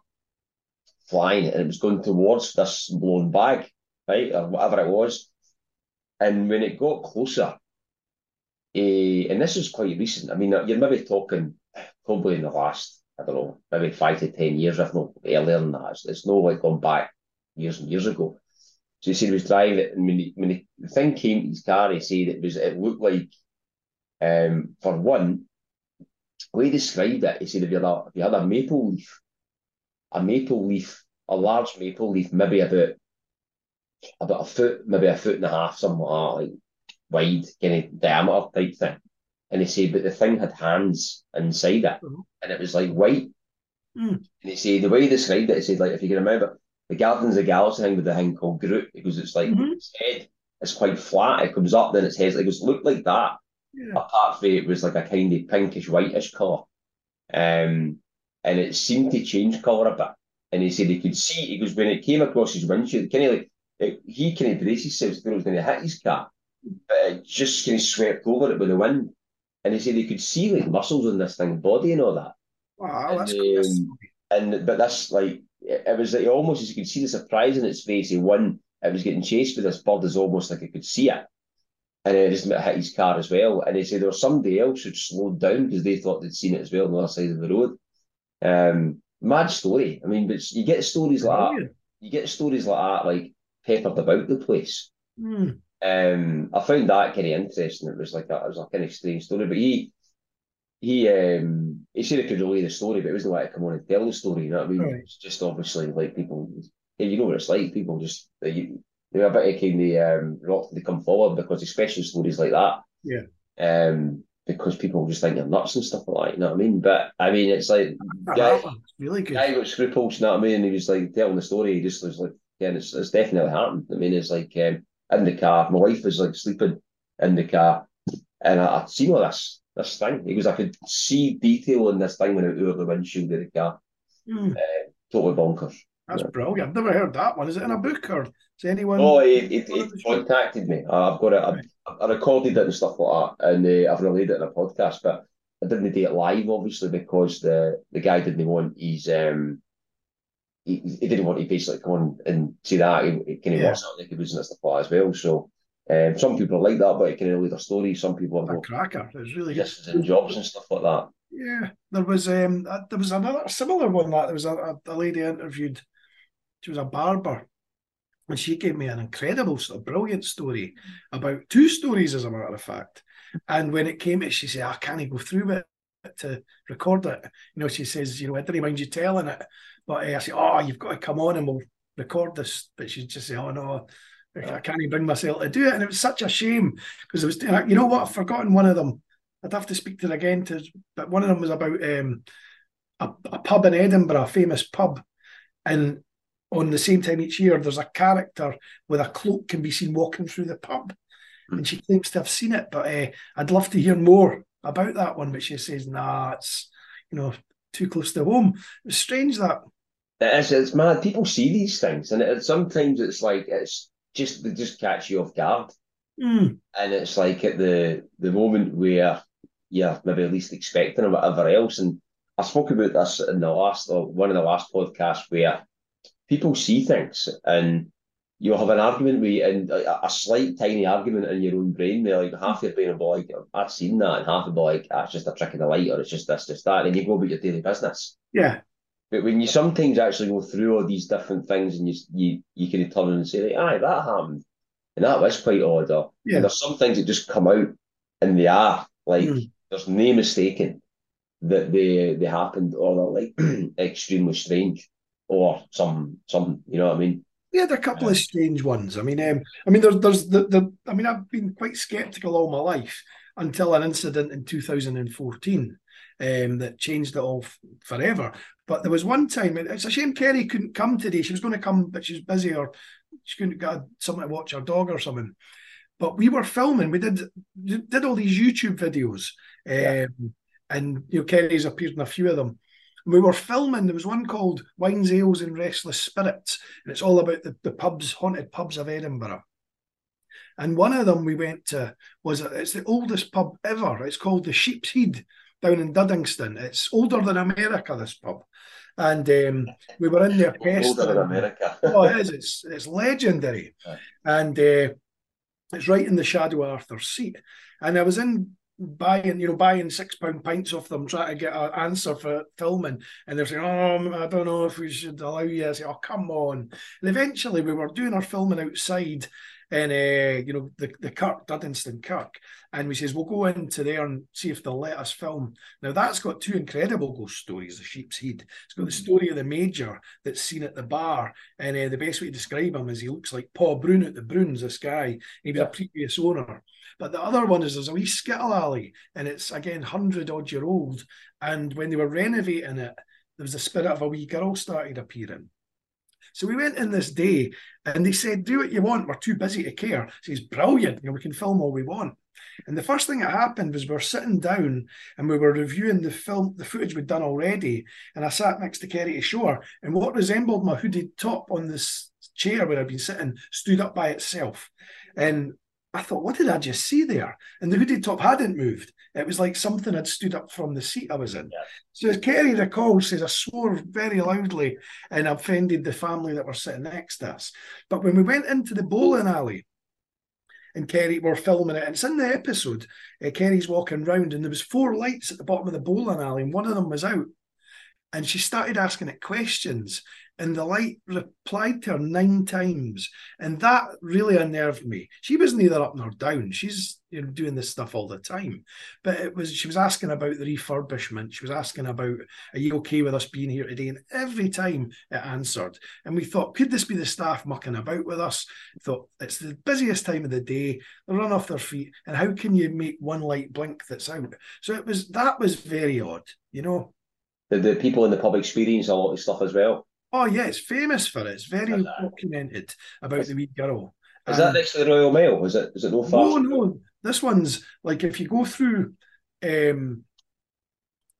flying and it was going towards this blown bag, right, or whatever it was. And when it got closer, eh, and this is quite recent, I mean, you're maybe talking probably in the last, I don't know, maybe five to 10 years, if not earlier than that. It's, it's no like gone back years and years ago. So he said he was driving it, and when, he, when he, the thing came to his car, he said it was it looked like, um, for one, the way he described it, he said if you had a, if you had a maple leaf a maple leaf, a large maple leaf, maybe about about a foot, maybe a foot and a half, something like wide, kind of diameter type thing. And they say, but the thing had hands inside it, mm-hmm. and it was like white. Mm. And they say the way he described it, he said like if you can remember the Guardians of the Galaxy thing with the thing called Groot, because it's like mm-hmm. its head is quite flat, it comes up, then its head like it looked like that. Yeah. Apart from it was like a kind of pinkish whitish colour. Um, and it seemed to change colour a bit. And he said he could see, he goes, when it came across his windshield, kind of like, it, he kind of braced himself thought it was going to hit his car, but it just kind of swept over it with the wind. And he said he could see like muscles on this thing, body and all that. Wow, and, that's. Um, and but that's like it was like almost as you could see the surprise in its face. He won. It was getting chased with this bird, is almost like he could see it, and it just hit his car as well. And he said there was somebody else who'd slowed down because they thought they'd seen it as well on the other side of the road. Um, mad story. I mean, but you get stories like that. You get stories like that, like peppered about the place. Mm. Um, I found that kind of interesting. It was like a, it was a kind of strange story, but he he um he said he could relay the story, but it wasn't like to come on and tell the story. You know what I mean? Right. It's just obviously like people. You know what it's like. People just they, they were a bit of kind of um, reluctant to come forward because especially stories like that. Yeah. Um, because people just think you're nuts and stuff like that, you know what I mean? But I mean, it's like guy, really good. Guy got scruples, you know what I mean? And he was like telling the story. He just was like, yeah, it's, it's definitely happened. I mean, it's like um, in the car. My wife was like sleeping in the car, and I, would seen all this this thing. He was I could see detail in this thing when it over the windshield of the car. Mm. Uh, totally bonkers. That's yeah. brilliant. I've never heard that one. Is it in a book or is anyone? Oh, he, he, he contacted me. I've got it. I, I, recorded it and stuff like that, and uh, I've relayed it in a podcast. But I didn't do it live, obviously, because the the guy didn't want his um. He, he didn't want to basically come on and see that. He, he kind of yeah. wants like he was in stuff like as well. So um, some people are like that, but it can relate their story. Some people are a cracker. It's really good. in jobs and stuff like that. Yeah, there was um, there was another similar one that there was a, a lady interviewed she was a barber. And she gave me an incredible, sort of brilliant story about two stories, as a matter of fact. And when it came to she said, I can't go through it to record it. You know, she says, you know, I didn't mind you telling it. But uh, I said, Oh, you've got to come on and we'll record this. But she just said, Oh, no, I can't bring myself to do it. And it was such a shame because it was, you know what, I've forgotten one of them. I'd have to speak to her again. To, but one of them was about um, a, a pub in Edinburgh, a famous pub. And on the same time each year, there's a character with a cloak can be seen walking through the pub. Mm. And she claims to have seen it, but uh, I'd love to hear more about that one. But she says, nah, it's, you know, too close to home. It's strange that. It is, it's mad. People see these things, and it, sometimes it's like, it's just, they just catch you off guard. Mm. And it's like at the the moment where you're maybe at least expecting or whatever else. And I spoke about this in the last, or one of the last podcasts where people see things and you'll have an argument with and a, a, slight tiny argument in your own brain where like half your brain will be like, I've seen that, and half will be like, ah, just a trick of the light, or it's just this, just that, and you go about your daily business. Yeah. But when you sometimes actually go through all these different things and you you, you can turn and say, like, aye, that happened. And that was quite odd. Or, yeah. And there's some things that just come out and they are like mm. there's no mistaking that they they happened or they're like extremely strange or some some you know what I mean. We had a couple of strange ones. I mean, um, I mean, there's there's the, the I mean, I've been quite sceptical all my life until an incident in 2014 um, that changed it all f- forever. But there was one time, it's a shame Kerry couldn't come today. She was going to come, but she's busy or she couldn't get something to watch her dog or something. But we were filming. We did did all these YouTube videos, um, yeah. and you know Kerry's appeared in a few of them we were filming. There was one called Wines, Ales, and Restless Spirits, and it's all about the, the pubs, haunted pubs of Edinburgh. And one of them we went to was it's the oldest pub ever. It's called the Sheep's Head down in Duddingston. It's older than America. This pub, and um, we were in there. older than America. oh, it is. It's it's legendary, and uh, it's right in the shadow of Arthur's Seat. And I was in buying, you know, buying six pound pints off them, trying to get an answer for filming, and they're saying, "Oh, um, I don't know if we should allow you." I say, "Oh, come on!" And eventually, we were doing our filming outside in, uh, you know, the the Kirk, Duddingston Kirk, and we says we'll go into there and see if they'll let us film. Now that's got two incredible ghost stories. The Sheep's Head. It's got the story of the major that's seen at the bar, and uh, the best way to describe him is he looks like Paw Broon at the Broons. This guy, he was yeah. a previous owner but the other one is there's a wee skittle alley, and it's again hundred odd year old. And when they were renovating it, there was a spirit of a wee girl started appearing. So we went in this day, and they said, "Do what you want. We're too busy to care." So he's brilliant. You know, we can film all we want. And the first thing that happened was we were sitting down and we were reviewing the film, the footage we'd done already. And I sat next to Kerry Shore, and what resembled my hooded top on this chair where I'd been sitting stood up by itself. And I thought, what did I just see there? And the hooded top hadn't moved. It was like something had stood up from the seat I was in. Yeah. So as Kerry recalls, says I swore very loudly and offended the family that were sitting next to us. But when we went into the bowling alley, and Kerry were filming it, and it's in the episode. Uh, Kerry's walking round, and there was four lights at the bottom of the bowling alley, and one of them was out. And she started asking it questions, and the light replied to her nine times, and that really unnerved me. She was neither up nor down. She's you know doing this stuff all the time, but it was she was asking about the refurbishment. She was asking about, "Are you okay with us being here today?" And every time it answered, and we thought, could this be the staff mucking about with us? thought it's the busiest time of the day. They run off their feet, and how can you make one light blink that's out? So it was that was very odd, you know. The, the people in the pub experience a lot of stuff as well. Oh yeah, it's famous for it. It's very documented about the wee girl. Is that next to the Royal Mail? Is it? Is it no far? No, no. This one's like if you go through um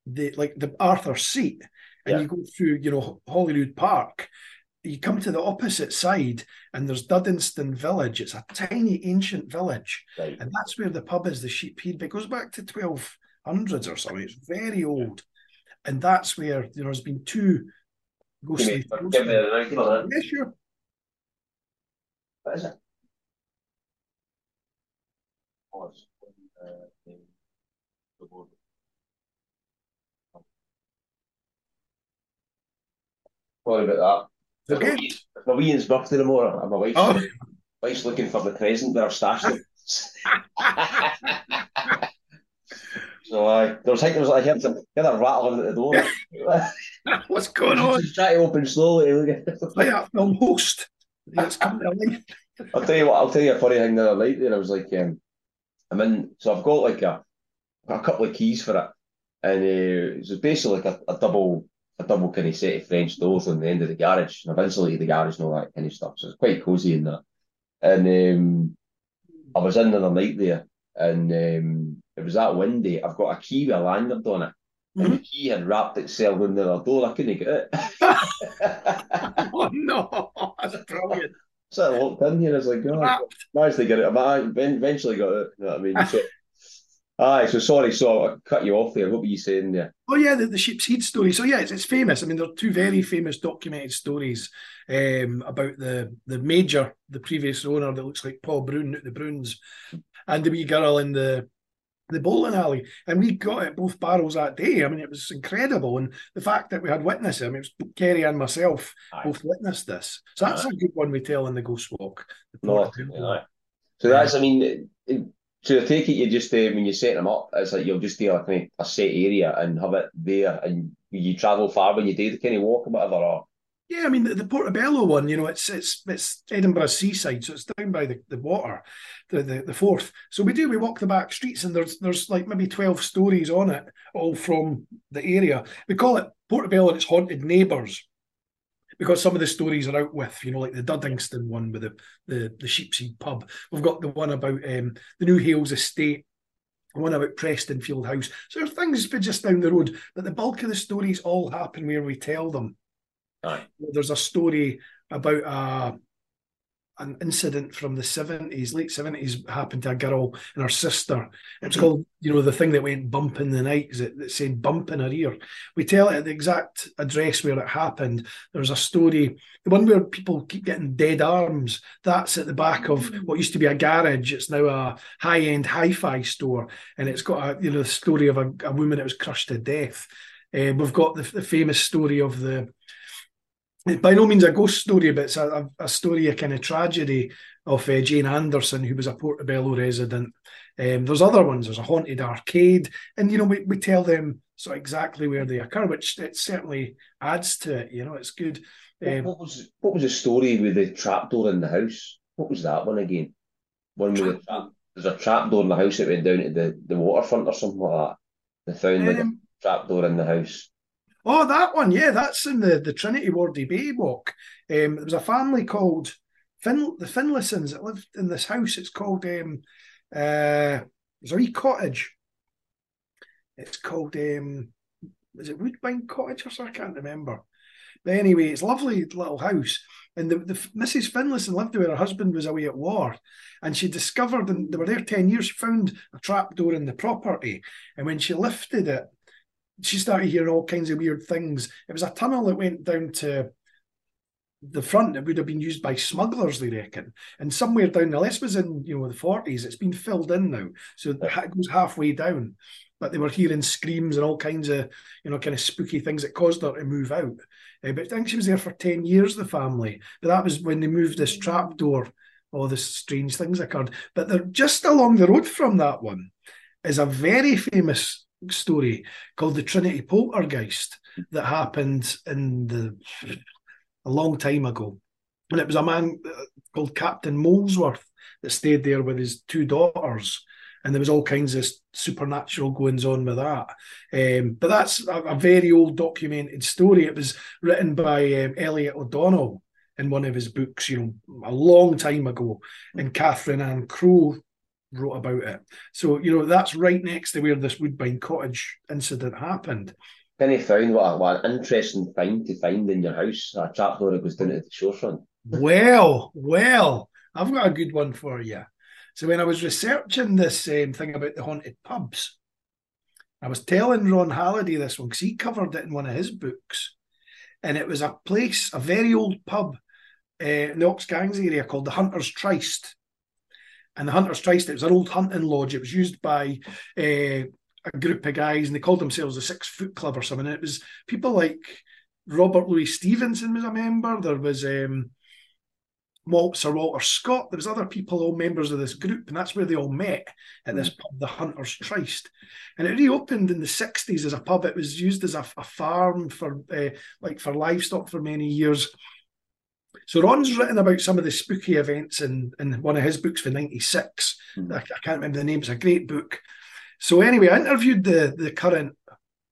the like the Arthur Seat and yeah. you go through, you know, Holyrood Park, you come to the opposite side and there's Duddingston Village. It's a tiny ancient village. Right. And that's where the pub is, the Sheep Head. It goes back to 1200s or something. It's very old. And that's where there's been two ghostly. Give me a Yeah, sure. What is it? Sorry about that. Okay. It's my wee birthday tomorrow, and my wife's, oh. wife's looking for the present with her stash. So I there was like there was like I heard, some, heard a rattling at the door. What's going on? Just try to open slowly. like a film host. It's coming to. I'll tell you what. I'll tell you a funny thing the other night. There, I was like, um, I'm in. So I've got like a, a couple of keys for it, and uh, it's basically like a, a double a double kind of set of French doors on the end of the garage. And I've insulated the garage and all that kind of stuff. So it's quite cosy in that. And um, I was in the other night there, and um, it was that windy. I've got a key with a lanyard on it. Mm-hmm. And the key had wrapped itself in the door. I couldn't get it. oh no, that's brilliant. So I walked in here. I was like, "God, oh, managed to get it." I eventually got it. You know what I mean? So, Aye, so sorry, so I cut you off there. What were you saying there? Oh yeah, the, the sheep's head story. So yeah, it's, it's famous. I mean, there are two very famous documented stories um, about the the major, the previous owner that looks like Paw Broon, the Broons, and the wee girl in the the bowling alley, and we got it both barrels that day. I mean, it was incredible, and the fact that we had witnesses. I mean, it was Kerry and myself aye. both witnessed this, so that's aye. a good one we tell in the Ghost Walk. The no, so that's, I mean, so I take it you just uh, when you set them up, it's like you'll just do like a, a set area and have it there, and you travel far when you do the kind of walk or whatever. Or... Yeah, I mean the, the Portobello one, you know, it's it's it's Edinburgh seaside, so it's down by the, the water, the, the the Forth. So we do we walk the back streets, and there's there's like maybe twelve stories on it, all from the area. We call it Portobello and its haunted neighbours because some of the stories are out with, you know, like the Duddingston one with the the, the Sheepshead pub. We've got the one about um, the Newhailes estate, one about Prestonfield House. So there's things just down the road, but the bulk of the stories all happen where we tell them. Aye. There's a story about a an incident from the 70s, late 70s, happened to a girl and her sister. It's mm-hmm. called, you know, the thing that went bump in the night, that, that said bump in her ear. We tell it at the exact address where it happened. There's a story, the one where people keep getting dead arms, that's at the back of what used to be a garage. It's now a high end hi fi store. And it's got a, you know, the story of a, a woman that was crushed to death. Uh, we've got the, the famous story of the by no means a ghost story, but it's a, a story, a kind of tragedy of uh, Jane Anderson, who was a Portobello resident. Um, there's other ones. There's a haunted arcade, and you know we, we tell them so exactly where they occur, which it certainly adds to it. You know, it's good. Um, what, was what was the story with the trapdoor in the house? What was that one again? One with the trap. There's a trapdoor in the house that went down to the, the waterfront or something like that. They found um, like a trapdoor in the house. Oh, that one, yeah, that's in the, the Trinity Wardie Bay walk. Um, there was a family called fin- the Finlaysons that lived in this house. It's called um, uh, there's a wee cottage. It's called um, is it Woodbine Cottage or something? I can't remember. But anyway, it's a lovely little house. And the, the Mrs. Finlayson lived there where her husband was away at war. And she discovered, and they were there 10 years, she found a trapdoor in the property. And when she lifted it, she started hearing all kinds of weird things. It was a tunnel that went down to the front that would have been used by smugglers, they reckon. And somewhere down the list was in you know the forties. It's been filled in now, so it goes halfway down. But they were hearing screams and all kinds of you know kind of spooky things that caused her to move out. Uh, but I think she was there for ten years, the family. But that was when they moved this trap door. All the strange things occurred. But they're just along the road from that one is a very famous story called the Trinity Poltergeist that happened in the a long time ago. And it was a man uh, called Captain Molesworth that stayed there with his two daughters. And there was all kinds of supernatural goings on with that. Um, but that's a, a, very old documented story. It was written by um, Elliott O'Donnell in one of his books, you know, a long time ago. And Catherine Ann Crowe wrote about it. So, you know, that's right next to where this Woodbine Cottage incident happened. Penny found what, what an interesting thing to find in your house, a trapdoor that goes down to the shorefront. well, well, I've got a good one for you. So when I was researching this um, thing about the haunted pubs, I was telling Ron Halliday this one because he covered it in one of his books. And it was a place, a very old pub uh, in the Oxgangs area called the Hunter's Tryst. And the Hunter's Tryst, it was an old hunting lodge. It was used by uh, a group of guys and they called themselves the Six Foot Club or something. And it was people like Robert Louis Stevenson was a member. There was um, Sir Walter Scott. There was other people, all members of this group, and that's where they all met at this pub, the Hunters Tryst. And it reopened in the '60s as a pub. It was used as a, a farm for uh, like for livestock for many years. So Ron's written about some of the spooky events in, in one of his books for '96. Mm. I, I, can't remember the name. It's a great book. So anyway, I interviewed the the current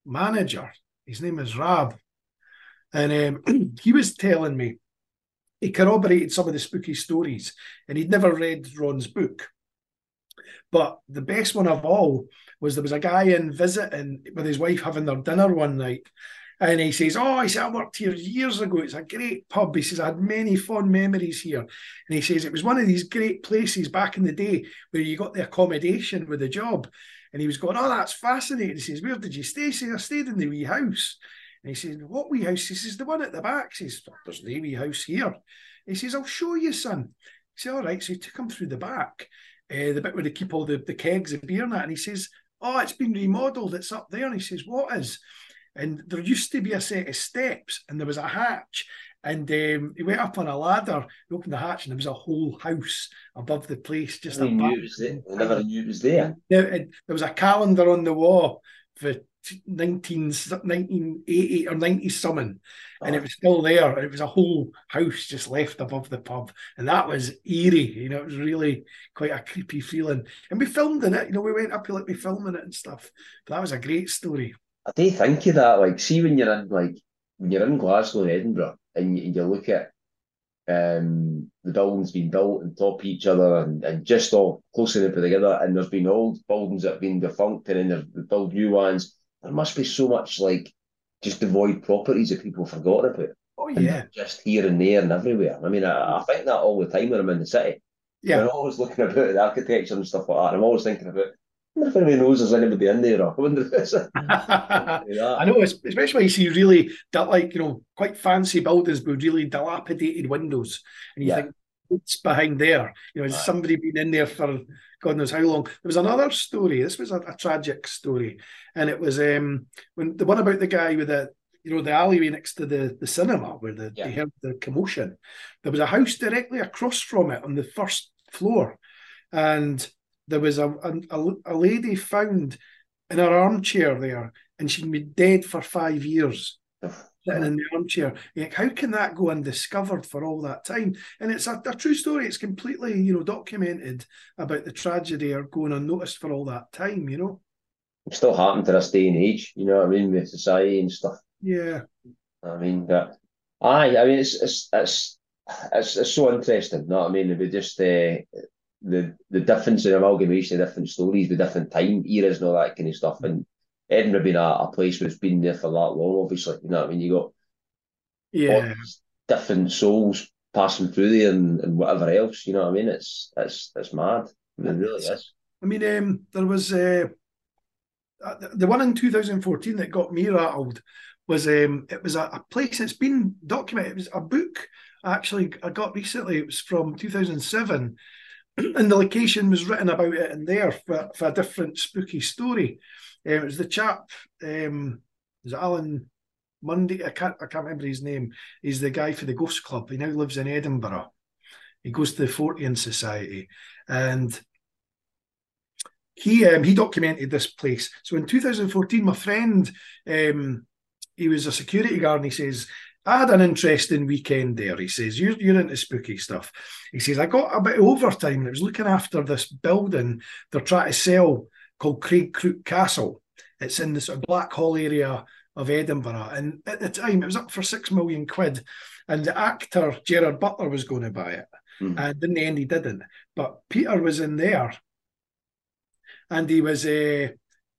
manager. His name is Rab, and um, he was telling me he corroborated some of the spooky stories, and he'd never read Ron's book. But the best one of all was there was a guy in visiting with his wife having their dinner one night, and he says, Oh, he said, I worked here years ago. It's a great pub. He says, I had many fond memories here. And he says, It was one of these great places back in the day where you got the accommodation with the job. And he was going, Oh, that's fascinating. He says, Where did you stay? He says, I stayed in the wee house. And he says, What wee house? He says, The one at the back. He says, There's no wee house here. He says, I'll show you, son. He said, All right. So he took him through the back, uh, the bit where they keep all the, the kegs of beer and that. And he says, Oh, it's been remodeled. It's up there. And he says, What is? And there used to be a set of steps and there was a hatch. And um, he went up on a ladder, he opened the hatch, and there was a whole house above the place. Just I knew it was there. I never knew it was there. There, there was a calendar on the wall for 19, 1980 or 90 something, and oh. it was still there. And it was a whole house just left above the pub. And that was eerie. You know, it was really quite a creepy feeling. And we filmed in it. You know, we went up, to let me filming it and stuff. But that was a great story. I do think of that. Like, see when you're in like when you're in Glasgow and Edinburgh, and you, and you look at um, the buildings being built on top of each other and, and just all close enough together, and there's been old buildings that have been defunct, and then they've built new ones. There must be so much like just devoid properties that people forgot about. Oh yeah, just here and there and everywhere. I mean, I, I think that all the time when I'm in the city. Yeah, I'm always looking about the architecture and stuff like that. I'm always thinking about wonder if anybody knows there's anybody in there. I wonder if it's. I know, especially when you see really like you know quite fancy buildings with really dilapidated windows, and you yeah. think what's behind there? You know, has somebody been in there for God knows how long? There was another story. This was a, a tragic story, and it was um when the one about the guy with the you know the alleyway next to the the cinema where the, yeah. they heard the commotion. There was a house directly across from it on the first floor, and there was a, a, a lady found in her armchair there, and she'd been dead for five years, sitting in the armchair. Like, how can that go undiscovered for all that time? And it's a, a, true story. It's completely, you know, documented about the tragedy or going unnoticed for all that time. You know, it still happened to this day and age. You know what I mean with society and stuff. Yeah. I mean that. Aye, I mean it's it's it's it's, it's so interesting. You know what I mean? it We just uh, the the difference in amalgamation of different stories, the different time eras and all that kind of stuff. And Edinburgh being a, a place where it's been there for that long, obviously. You know what I mean? You got yeah different souls passing through there and, and whatever else. You know what I mean? It's it's it's mad. I mean, it really is. I mean, um, there was uh, the one in 2014 that got me rattled was um, it was a, a place that's been documented. It was a book actually I got recently. It was from 2007, and the location was written about it in there for, for a different spooky story. Um, it was the chap, um, was Alan Murdie? I can't I can't remember his name. He's the guy for the Ghost Club. He now lives in Edinburgh. He goes to the Fortean Society, and he um, he documented this place. So in 2014, my friend, um, he was a security guard, and he says, I had an interesting weekend there. He says, you're, you're into spooky stuff. He says, I got a bit of overtime and I was looking after this building they're trying to sell called Craigcrook Castle. It's in the sort of Blackhall area of Edinburgh. And at the time, it was up for six million quid. And the actor, Gerard Butler, was going to buy it. Mm. And in the end, he didn't. But Peter was in there and he was uh,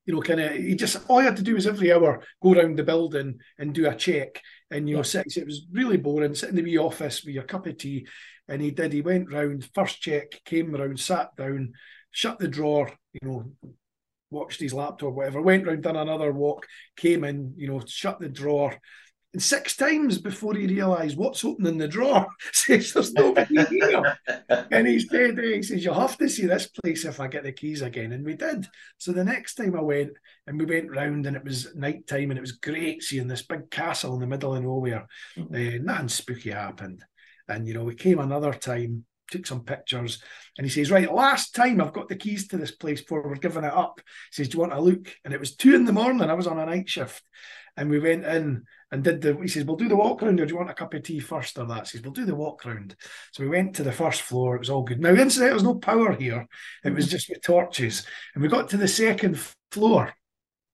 you know, kind of, he just all he had to do was every hour go around the building and do a check, and you know, sit, it was really boring. Sit in the wee office with your cup of tea, and he did. He went round first check, came around, sat down, shut the drawer, you know, watched his laptop, whatever. Went round, done another walk, came in, you know, shut the drawer, and six times before he realised what's opening the drawer, says there's nobody here. and he said, he says, You'll have to see this place if I get the keys again. And we did. So the next time I went, and we went round and it was night time and it was great seeing this big castle in the middle of nowhere. Mm-hmm. Uh, nothing spooky happened. And you know, we came another time, took some pictures, and he says, Right, last time I've got the keys to this place before we're giving it up. He says, Do you want a look? And it was two in the morning. I was on a night shift. And we went in and did the, he says, we'll do the walk round or do you want a cup of tea first or that? He says, we'll do the walk round. So we went to the first floor. It was all good. Now, incidentally, there was no power here. It was mm-hmm. just with torches. And we got to the second floor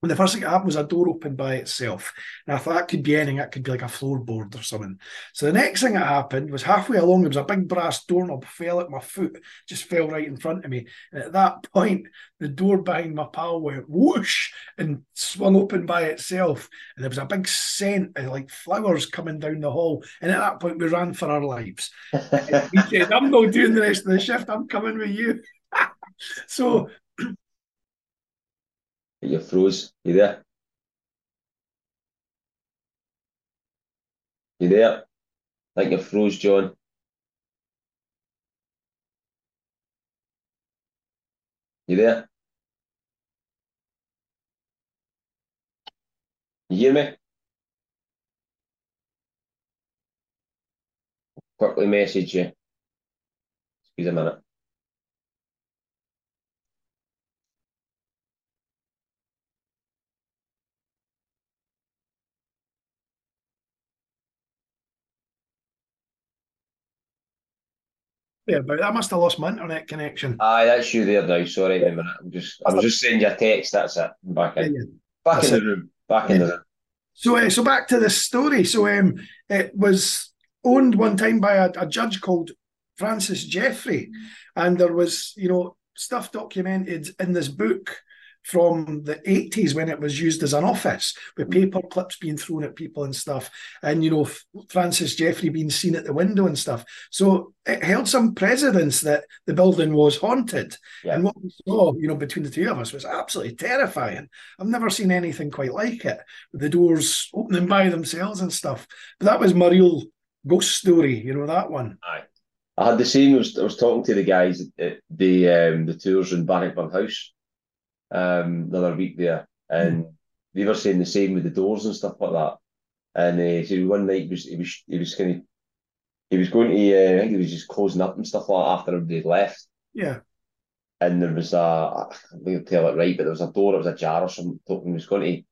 and the first thing that happened was a door opened by itself. And I thought that could be anything, that could be like a floorboard or something. So the next thing that happened was halfway along, there was a big brass doorknob, fell at my foot, just fell right in front of me. And at that point, the door behind my pal went whoosh and swung open by itself. And there was a big scent of like flowers coming down the hall. And at that point, we ran for our lives. he said, I'm not doing the rest of the shift, I'm coming with you. so you froze. You there? You there? I you froze, John. You there? You hear me? Quickly message you. Excuse a minute. Yeah, but I must have lost my internet connection. Aye, that's you there now. Sorry, a minute. I'm just, I was just sending you a text. That's it. I'm back in. Yeah, yeah. Back that's in the room. Back yeah. in the room. So, uh, so back to this story. So, um, it was owned one time by a, a judge called Francis Jeffrey, and there was, you know, stuff documented in this book from the 80s when it was used as an office with paper clips being thrown at people and stuff and you know francis jeffrey being seen at the window and stuff so it held some precedence that the building was haunted yeah. and what we saw you know between the two of us was absolutely terrifying i've never seen anything quite like it with the doors opening by themselves and stuff but that was my real ghost story you know that one Aye. I had the same. I was, I was talking to the guys at the um, the tours in Bannockburn House, um, the other week there, and mm. they were saying the same with the doors and stuff like that. And uh, so one night he was he was he was kind of he was going to uh, I think he was just closing up and stuff like that after everybody left. Yeah. And there was a I can't tell it right, but there was a door, it was ajar or something. He was going to.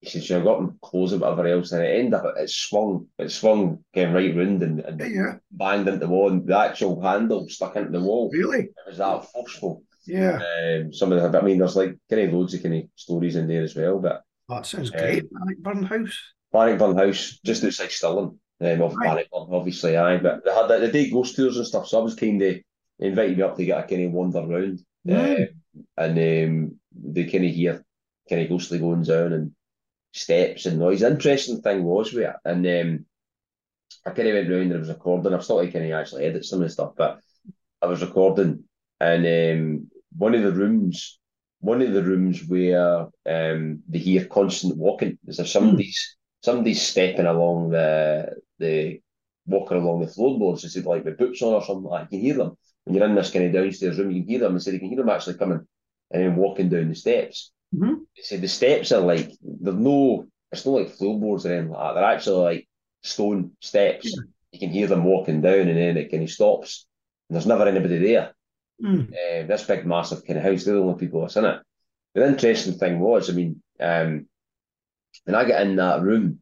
He said, "Should I got him close it, whatever else?" And it ended up it swung, it swung, came right round and, and yeah. banged into the wall. And the actual handle stuck into the wall. Really? It was that forceful. Yeah. Um, some of the, I mean, there's like kind of loads of kind of stories in there as well. But oh, that sounds great. Um, Bannockburn House. Bannockburn House, just outside Stirling. Um, of right. Bannockburn, obviously, aye. But they had the, the day ghost tours and stuff, so I was kind of invited me up to get a kind of wander around. Uh, and um, they kind of hear kind of ghostly goings down and steps and noise. The interesting thing was with it, and um, I kind of went round and I was recording. I've started kind of actually edit some of the stuff, but I was recording and um, one of the rooms, one of the rooms where um, they hear constant walking, as if somebody's somebody's stepping along the the walking along the floorboards, instead like with boots on or something like that, you can hear them. When you're in this kind of downstairs room, you can hear them and so you can hear them actually coming and then walking down the steps. Mm-hmm. They said the steps are like they're no it's not like floorboards or anything like that. They're actually like stone steps. Yeah. You can hear them walking down and then it kind of stops. And there's never anybody there. Mm. Uh, this big massive kind of house, they're the only people that's in it. The interesting thing was, I mean, um, when I get in that room,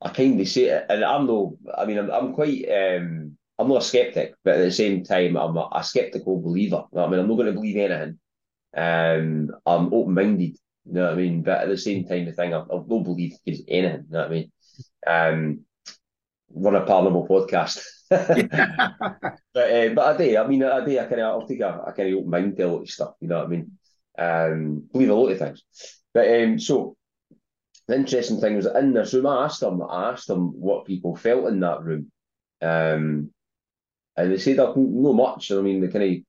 I kind of say and I'm no, I mean, I'm, I'm quite, um, I'm not a skeptic, but at the same time, I'm a, a skeptical believer. I mean, I'm not going to believe anything. Um, I'm open minded, you know what I mean? But at the same time, the thing, I, don't believe is anything, you know what I mean? Um, a paranormal podcast. but uh, but I do. I mean, I do. I kind of I'll take a, a kind of open mind to a lot of stuff. You know what I mean? Um, believe a lot of things. But um, so the interesting thing was in this room. I asked them. I asked them what people felt in that room. Um, and they said that no much. I mean, they kind of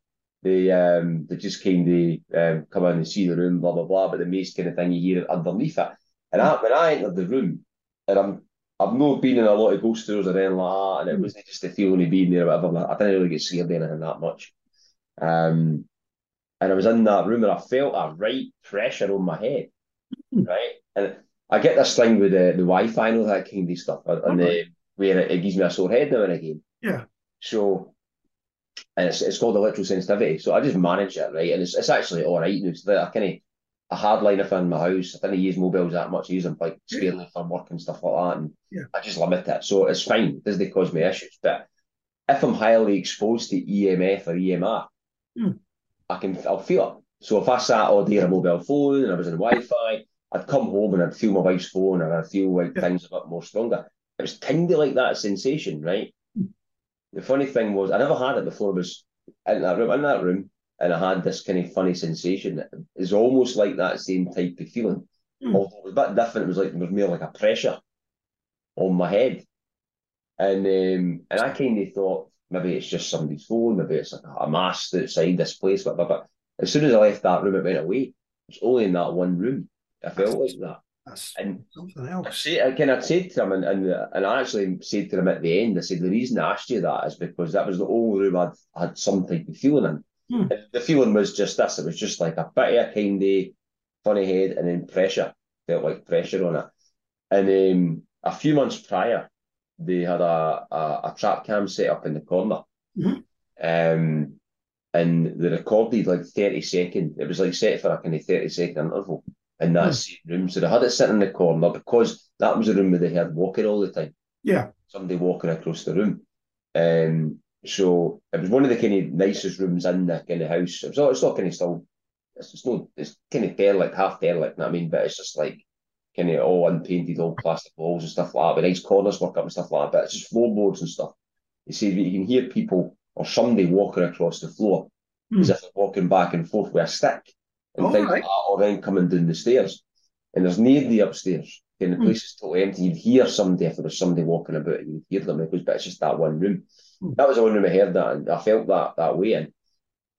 they um they just kind of um, come in and see the room, blah blah blah. But the most kind of thing you hear underneath it. And I, when I entered the room, and I'm I've not been in a lot of ghost tours or anything like that, and it wasn't just the feeling of being there or whatever. I didn't really get scared of anything that much. Um, and I was in that room and I felt a right pressure on my head, hmm. right? And I get this thing with the, the Wi-Fi and all that kind of stuff, and the, where it, it, gives me a sore head now and again. Yeah. So, and it's, it's called electrosensitivity. So I just manage it, right? And it's, it's actually all right now. So I kind of a hardliner in my house. I didn't use mobiles that much. I use them like sparingly for work and stuff like that. And yeah. I just limit it. So it's fine. It doesn't cause me issues. But if I'm highly exposed to EMF or EMR, mm. I can I'll feel it. So if I sat all day on a mobile phone and I was on Wi-Fi, I'd come home and I'd feel my wife's phone and I'd feel like yeah. things a bit more stronger. It was of like that sensation, right? Mm. The funny thing was I never had it before. I was in that room. In that room, and I had this kind of funny sensation. It's almost like that same type of feeling. Mm. Although it was a bit different, it was like there was more like a pressure on my head. And um, and I kind of thought maybe it's just somebody's phone, maybe it's like a mask outside this place, but, but, but as soon as I left that room, it went away. It's only in that one room. I felt like that. That's and something else. I, say, I kind of said to him, and, and, and I actually said to him at the end, I said, the reason I asked you that is because that was the only room I'd had some type of feeling in. Hmm. The feeling was just this. It was just like a bit of a kind of funny head and then pressure. Felt like pressure on it. And um, a few months prior, they had a, a, a trap cam set up in the corner. Mm-hmm. Um, and they recorded like 30 seconds. It was like set for a kind of 30 second interval in that mm. same room. So they had it sitting in the corner because that was the room where they had walking all the time. Yeah. Somebody walking across the room. Um, so it was one of the kind of nicest rooms in the kind of house. It was all, it's not kind of still, it's, it's no, it's kind of derelict, half derelict, you know what I mean? But it's just like kind of all unpainted, all plastic walls and stuff like that, with nice corners work up and stuff like that. But it's just floorboards and stuff. You see, you can hear people or somebody walking across the floor mm. as if they're walking back and forth with a stick and all things right. like that, or then coming down the stairs. And there's nobody upstairs. And the mm. place is totally empty. You'd hear somebody if there was somebody walking about, you'd hear them because but it's just that one room. Hmm. That was the one room I heard that, and I felt that that way in.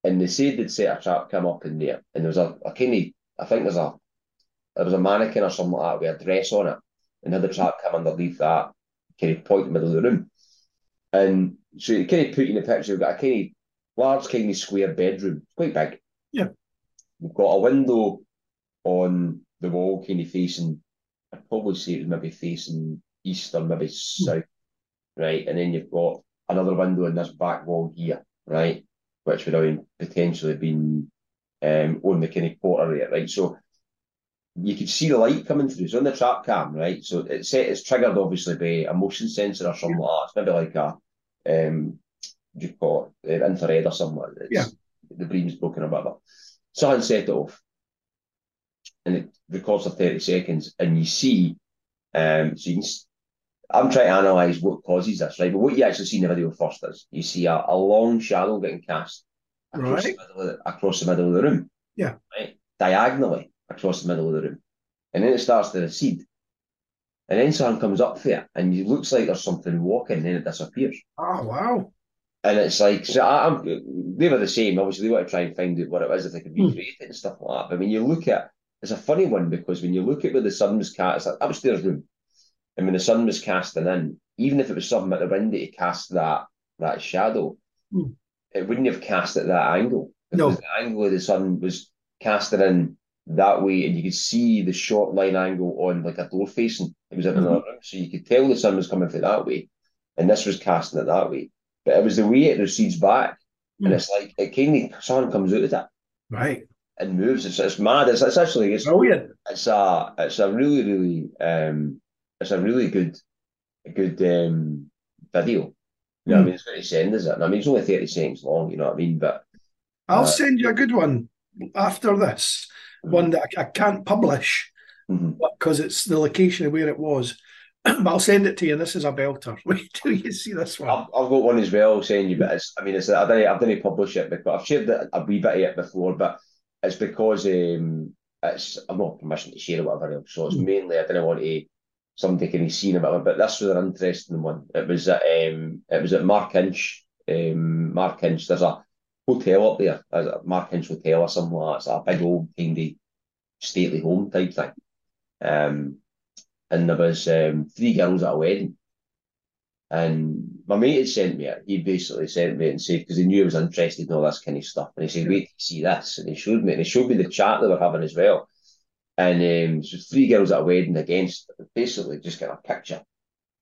And they said they'd set a trap cam up in there, and there was a, a kind of, I think there's a, there was a mannequin or something like that with a dress on it, and had the trap cam underneath that kind of point in the middle of the room. And so it kind of put you in the picture, We've got a kind of large, kind of square bedroom, quite big. Yeah. We've got a window on the wall, kind of facing, I'd probably say it was maybe facing east or maybe south, right? And then you've got another window in this back wall here, right, which would have potentially been um, on the kind of port area, right? So you could see the light coming through. It's on the trap cam, right? So it's set, it's triggered obviously by a motion sensor or something like that. It's maybe like a um, you call it uh, infrared or something. It's, yeah. The beam's broken or whatever. Someone set it off, and it records for thirty seconds, and you see, um, so you can I'm trying to analyse what causes this, right? But what you actually see in the video first is you see a, a long shadow getting cast across, right. the middle of the, across the middle of the room. Yeah. Right? Diagonally across the middle of the room. And then it starts to recede. And then someone comes up there and it looks like there's something walking and then it disappears. Oh, wow. And it's like, so I, am they were the same. Obviously, they want to try and find out what it was if they could recreate hmm. it and stuff like that. But when you look at it's a funny one because when you look at where the sun's cat, it's an upstairs room and when the sun was casting in, even if it was something at the window to cast that that shadow, Hmm. it wouldn't have cast at that angle No. because the angle of the sun was casting in that way, and you could see the short line angle on like a door facing. It was in Mhm. another room, so you could tell the sun was coming from that way, and this was casting it that way. But it was the way it recedes back, and Hmm. it's like it kind of sun comes out of that. Right. and moves. It's, it's mad. It's, it's actually it's Brilliant. it's a it's a really really um it's a really good a good um video. You know what I Hmm. mean? It's very send, is it? And I mean, it's only thirty seconds long. You know what I mean? But I'll Uh, send you a good one after this, one that I, I can't publish Mhm. because it's the location of where it was. but I'll send it to you. This is a belter. Wait till you see this one. I've, I've got one as well saying you, but it's, I mean, it's I didn't I didn't publish it, but I've shared it, a wee bit of it before, but it's because um it's I'm not permission to share it, whatever else. So it's Hmm. mainly I didn't want to somebody can see it, but this was an interesting one. It was at um it was at Markinch, um Markinch. There's a hotel up there, there's a Markinch Hotel or something like that. It's a big old kindy stately home type thing. Um, and there was um three girls at a wedding. And my mate had sent me it. He basically sent me it and said, because he knew I was interested in all this kind of stuff. And he said, wait see this. And he showed me, and he showed me the chat they were having as well. And um, so three girls at a wedding against basically just get a picture.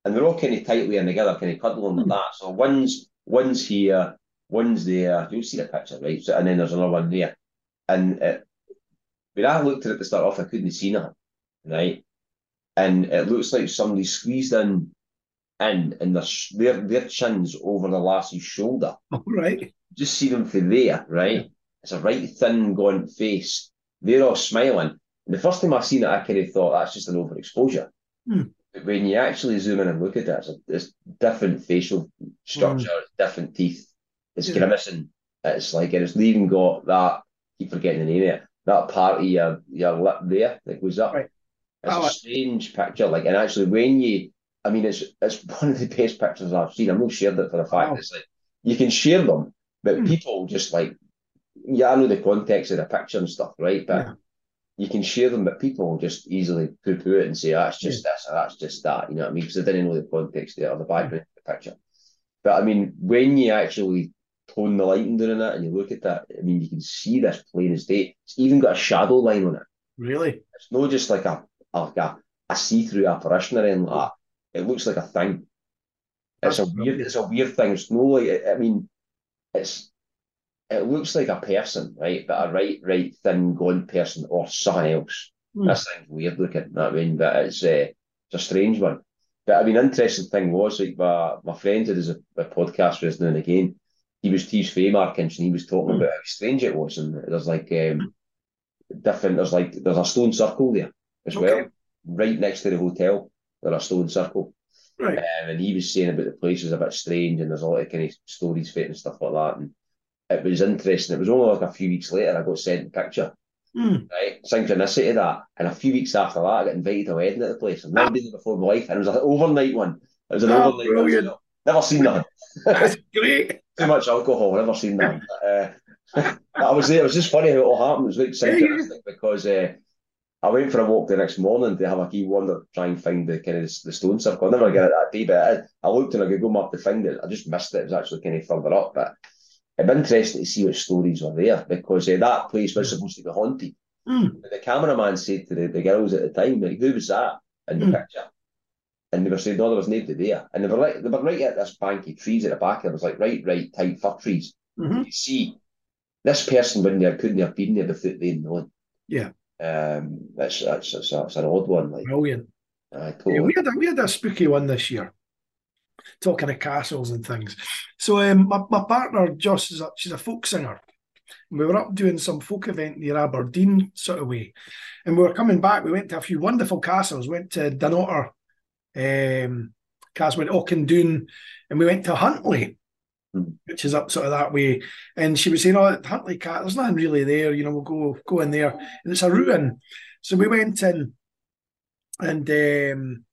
And they're all kind of tightly in together, kind of cuddling like that. So one's one's here, one's there. You'll see the picture, right? So, and then there's another one there. And it, when I looked at it to start off, I couldn't see nothing, right? And it looks like somebody squeezed in in and their, their their chins over the lassie's shoulder. All right. Just see them from there, right? It's a right thin, gaunt face. They're all smiling. The first time I've seen it, I kind of thought that's just an overexposure. Hmm. But when you actually zoom in and look at it, it's, a, it's different facial structure, it's different teeth, it's Yeah. grimacing. It's like and it's even got that. Keep forgetting the name of it. That part of your your lip there that goes up. Right. It's Oh, a strange picture. Like, and actually, when you, I mean, it's it's one of the best pictures I've seen. I've not shared it for the fact Wow. it's like you can share them, but Hmm. people just like, yeah, I know the context of the picture and stuff, right? But Yeah. You can share them, but people will just easily poo poo it and say, that's just this or that's just that. You know what I mean? Because they didn't know the context there or the background of the picture. But I mean, when you actually tone the lighting down in it and you look at that, I mean, you can see this plain as day. It's even got a shadow line on it. Really? It's not just like a like a, a see-through apparition or anything like that. It looks like a thing. It's That's a weird it's a weird thing. It's no like I mean it's it looks like a person, right? But a right, right thin, gaunt person or something else. Hmm. This thing's weird looking, I mean? But it's uh, it's a strange one. But I mean, interesting thing was like my my friend did a, a podcast with us now and again. He was Tees Faye Markins and he was talking Hmm. about how strange it was, and there's like um different. There's like there's a stone circle there as well, right next to the hotel. There's a stone circle, Right. um, and he was saying about the place was a bit strange, and there's a lot of kind of stories fit and stuff like that. And it was interesting. It was only like a few weeks later I got sent a picture, Hmm. right? Synchronicity that, and a few weeks after that I got invited to a wedding at the place. I've never been there before in my life, and it was an overnight one. It was an Oh, overnight brilliant. so Never seen that. That's great. Too much alcohol. Never seen that. Uh, I was there. It was just funny how it all happened. It was like synchronistic because uh, I went for a walk the next morning to have a key wander, try and find the kind of the stone circle. I never get it that day, but I, I looked on a Google map to find it. I just missed it. It was actually kind of further up, but it'd be interesting to see what stories were there because uh, that place was supposed to be haunted. Hmm. But the cameraman said to the, the girls at the time, like, who was that in the Hmm. picture? And they were saying, no, there was nobody there. And they were like, they were right at this bank of trees at the back. It was like right, right, tight fir trees. Mhm. You see, this person wouldn't have, couldn't have been there without they known. Yeah. Um, that's that's that's, that's an odd one. Like, Brilliant. I Yeah, we had a, we had a spooky one this year, talking of castles and things. So um, my, my partner Joss is a, she's a folk singer. And we were up doing some folk event near Aberdeen sort of way, and we were coming back. We went to a few wonderful castles. Went to Dunnottar, um, castle went Auchindoun, and we went to Huntly, Hmm. which is up sort of that way. And she was saying, "Oh, Huntly Cat, there's nothing really there. You know, we'll go go in there, and it's a ruin." So we went in, and um,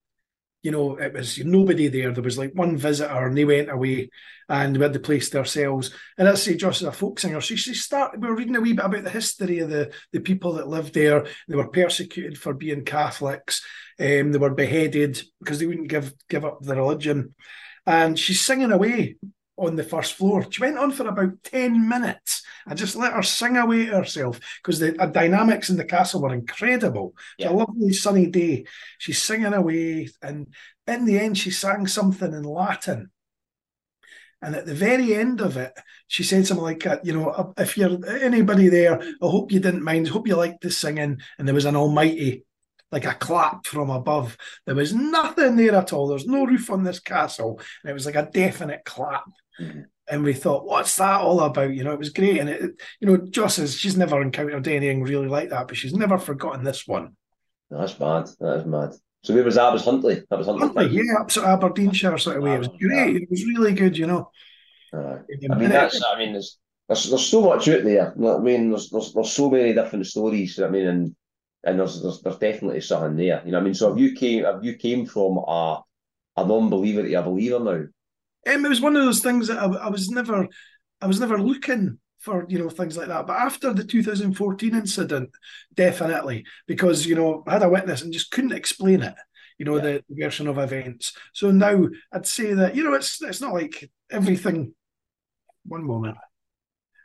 you know, it was nobody there. There was like one visitor, and they went away, and we had the place to ourselves. And I say, Joss is a folk singer. So she started. We were reading a wee bit about the history of the the people that lived there. They were persecuted for being Catholics. Um, they were beheaded because they wouldn't give give up their religion. And she's singing away on the first floor. She went on for about 10 minutes. I just let her sing away to herself because the dynamics in the castle were incredible. Yeah. It's a lovely sunny day. She's singing away, and in the end, she sang something in Latin. And at the very end of it, she said something like, uh, you know, if you're anybody there, I hope you didn't mind. I hope you liked the singing. And there was an almighty like a clap from above. There was nothing there at all. There's no roof on this castle. And it was like a definite clap. Mm-hmm. And we thought, what's that all about? You know, it was great. And it, you know, Joss is she's never encountered anything really like that, but she's never forgotten this one. That's mad. That is mad. So where was that? It was Huntly. That was Huntly. Huntly yeah, up to Aberdeenshire sort of way. It was great. It was really good, you know. Uh, I mean, that's. I mean, there's, there's there's so much out there. I mean, there's there's, there's so many different stories. I mean, and and there's, there's there's definitely something there. You know, I mean, so if you came if you came from a a non-believer to a believer now. Um, it was one of those things that I, I was never, I was never looking for you know things like that. But after the 2014 incident, definitely because you know I had a witness and just couldn't explain it. You know yeah. the version of events. So now I'd say that you know it's it's not like everything. One moment.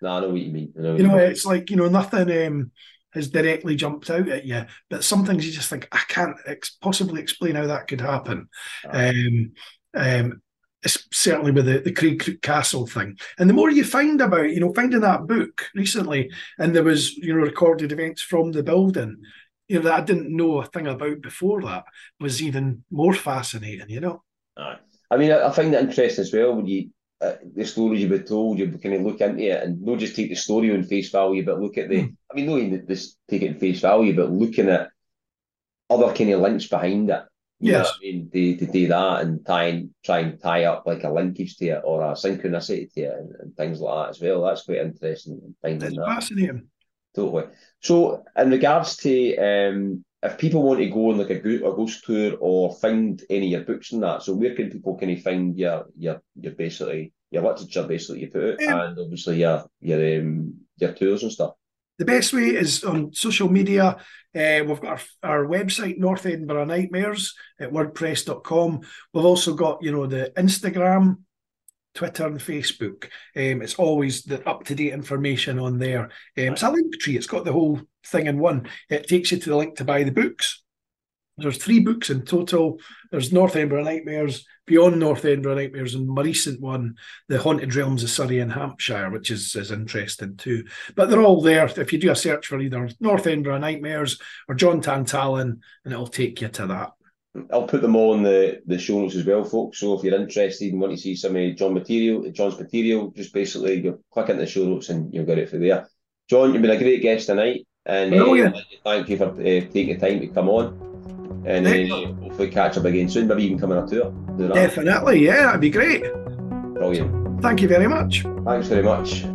No, I know what you mean. Know you know, mean. it's like you know nothing. Um, has directly jumped out at you. But some things you just think, I can't ex- possibly explain how that could happen. Um, um, certainly with the, the Craig Castle thing. And the more you find about, you know, finding that book recently, and there was, you know, recorded events from the building, you know, that I didn't know a thing about before that was even more fascinating, you know. I mean, I, I find it interesting as well when you uh, the stories you've been told, you kind of look into it and not just take the story on face value, but look at the. Mm. I mean, not just take it in face value, but looking at other kind of links behind it. You yes. I mean? To, to do that and try and try and tie up like a linkage to it or a synchronicity to it and, and things like that as well. That's quite interesting. Finding that. fascinating. Totally. So, in regards to um, if people want to go on like a, go- a ghost tour or find any of your books and that, so where can people kind of find your your your basically your literature basically you put it, um, and obviously your your um, your tours and stuff. The best way is on social media. Uh, we've got our, our website, North Edinburgh Nightmares at wordpress.com. We've also got, you know, the Instagram, Twitter and Facebook. Um, it's always the up to date information on there. Um, it's a Linktree. It's got the whole thing in one. It takes you to the link to buy the books. There's three books in total. There's North Edinburgh Nightmares, Beyond North Edinburgh Nightmares, and my recent one, The Haunted Realms of Surrey and Hampshire, which is, is interesting too. But they're all there. If you do a search for either North Edinburgh Nightmares or John Tantalon, and it'll take you to that. I'll put them all in the, the show notes as well, folks. So if you're interested and want to see some of John material, John's material, just basically you click into the show notes and you'll get it for there. John, you've been a great guest tonight, and uh, thank you for uh, taking the time to come on, and uh, hopefully catch up again soon. Maybe even come on a tour. Definitely, yeah, that'd be great. Brilliant. Thank you very much. Thanks very much.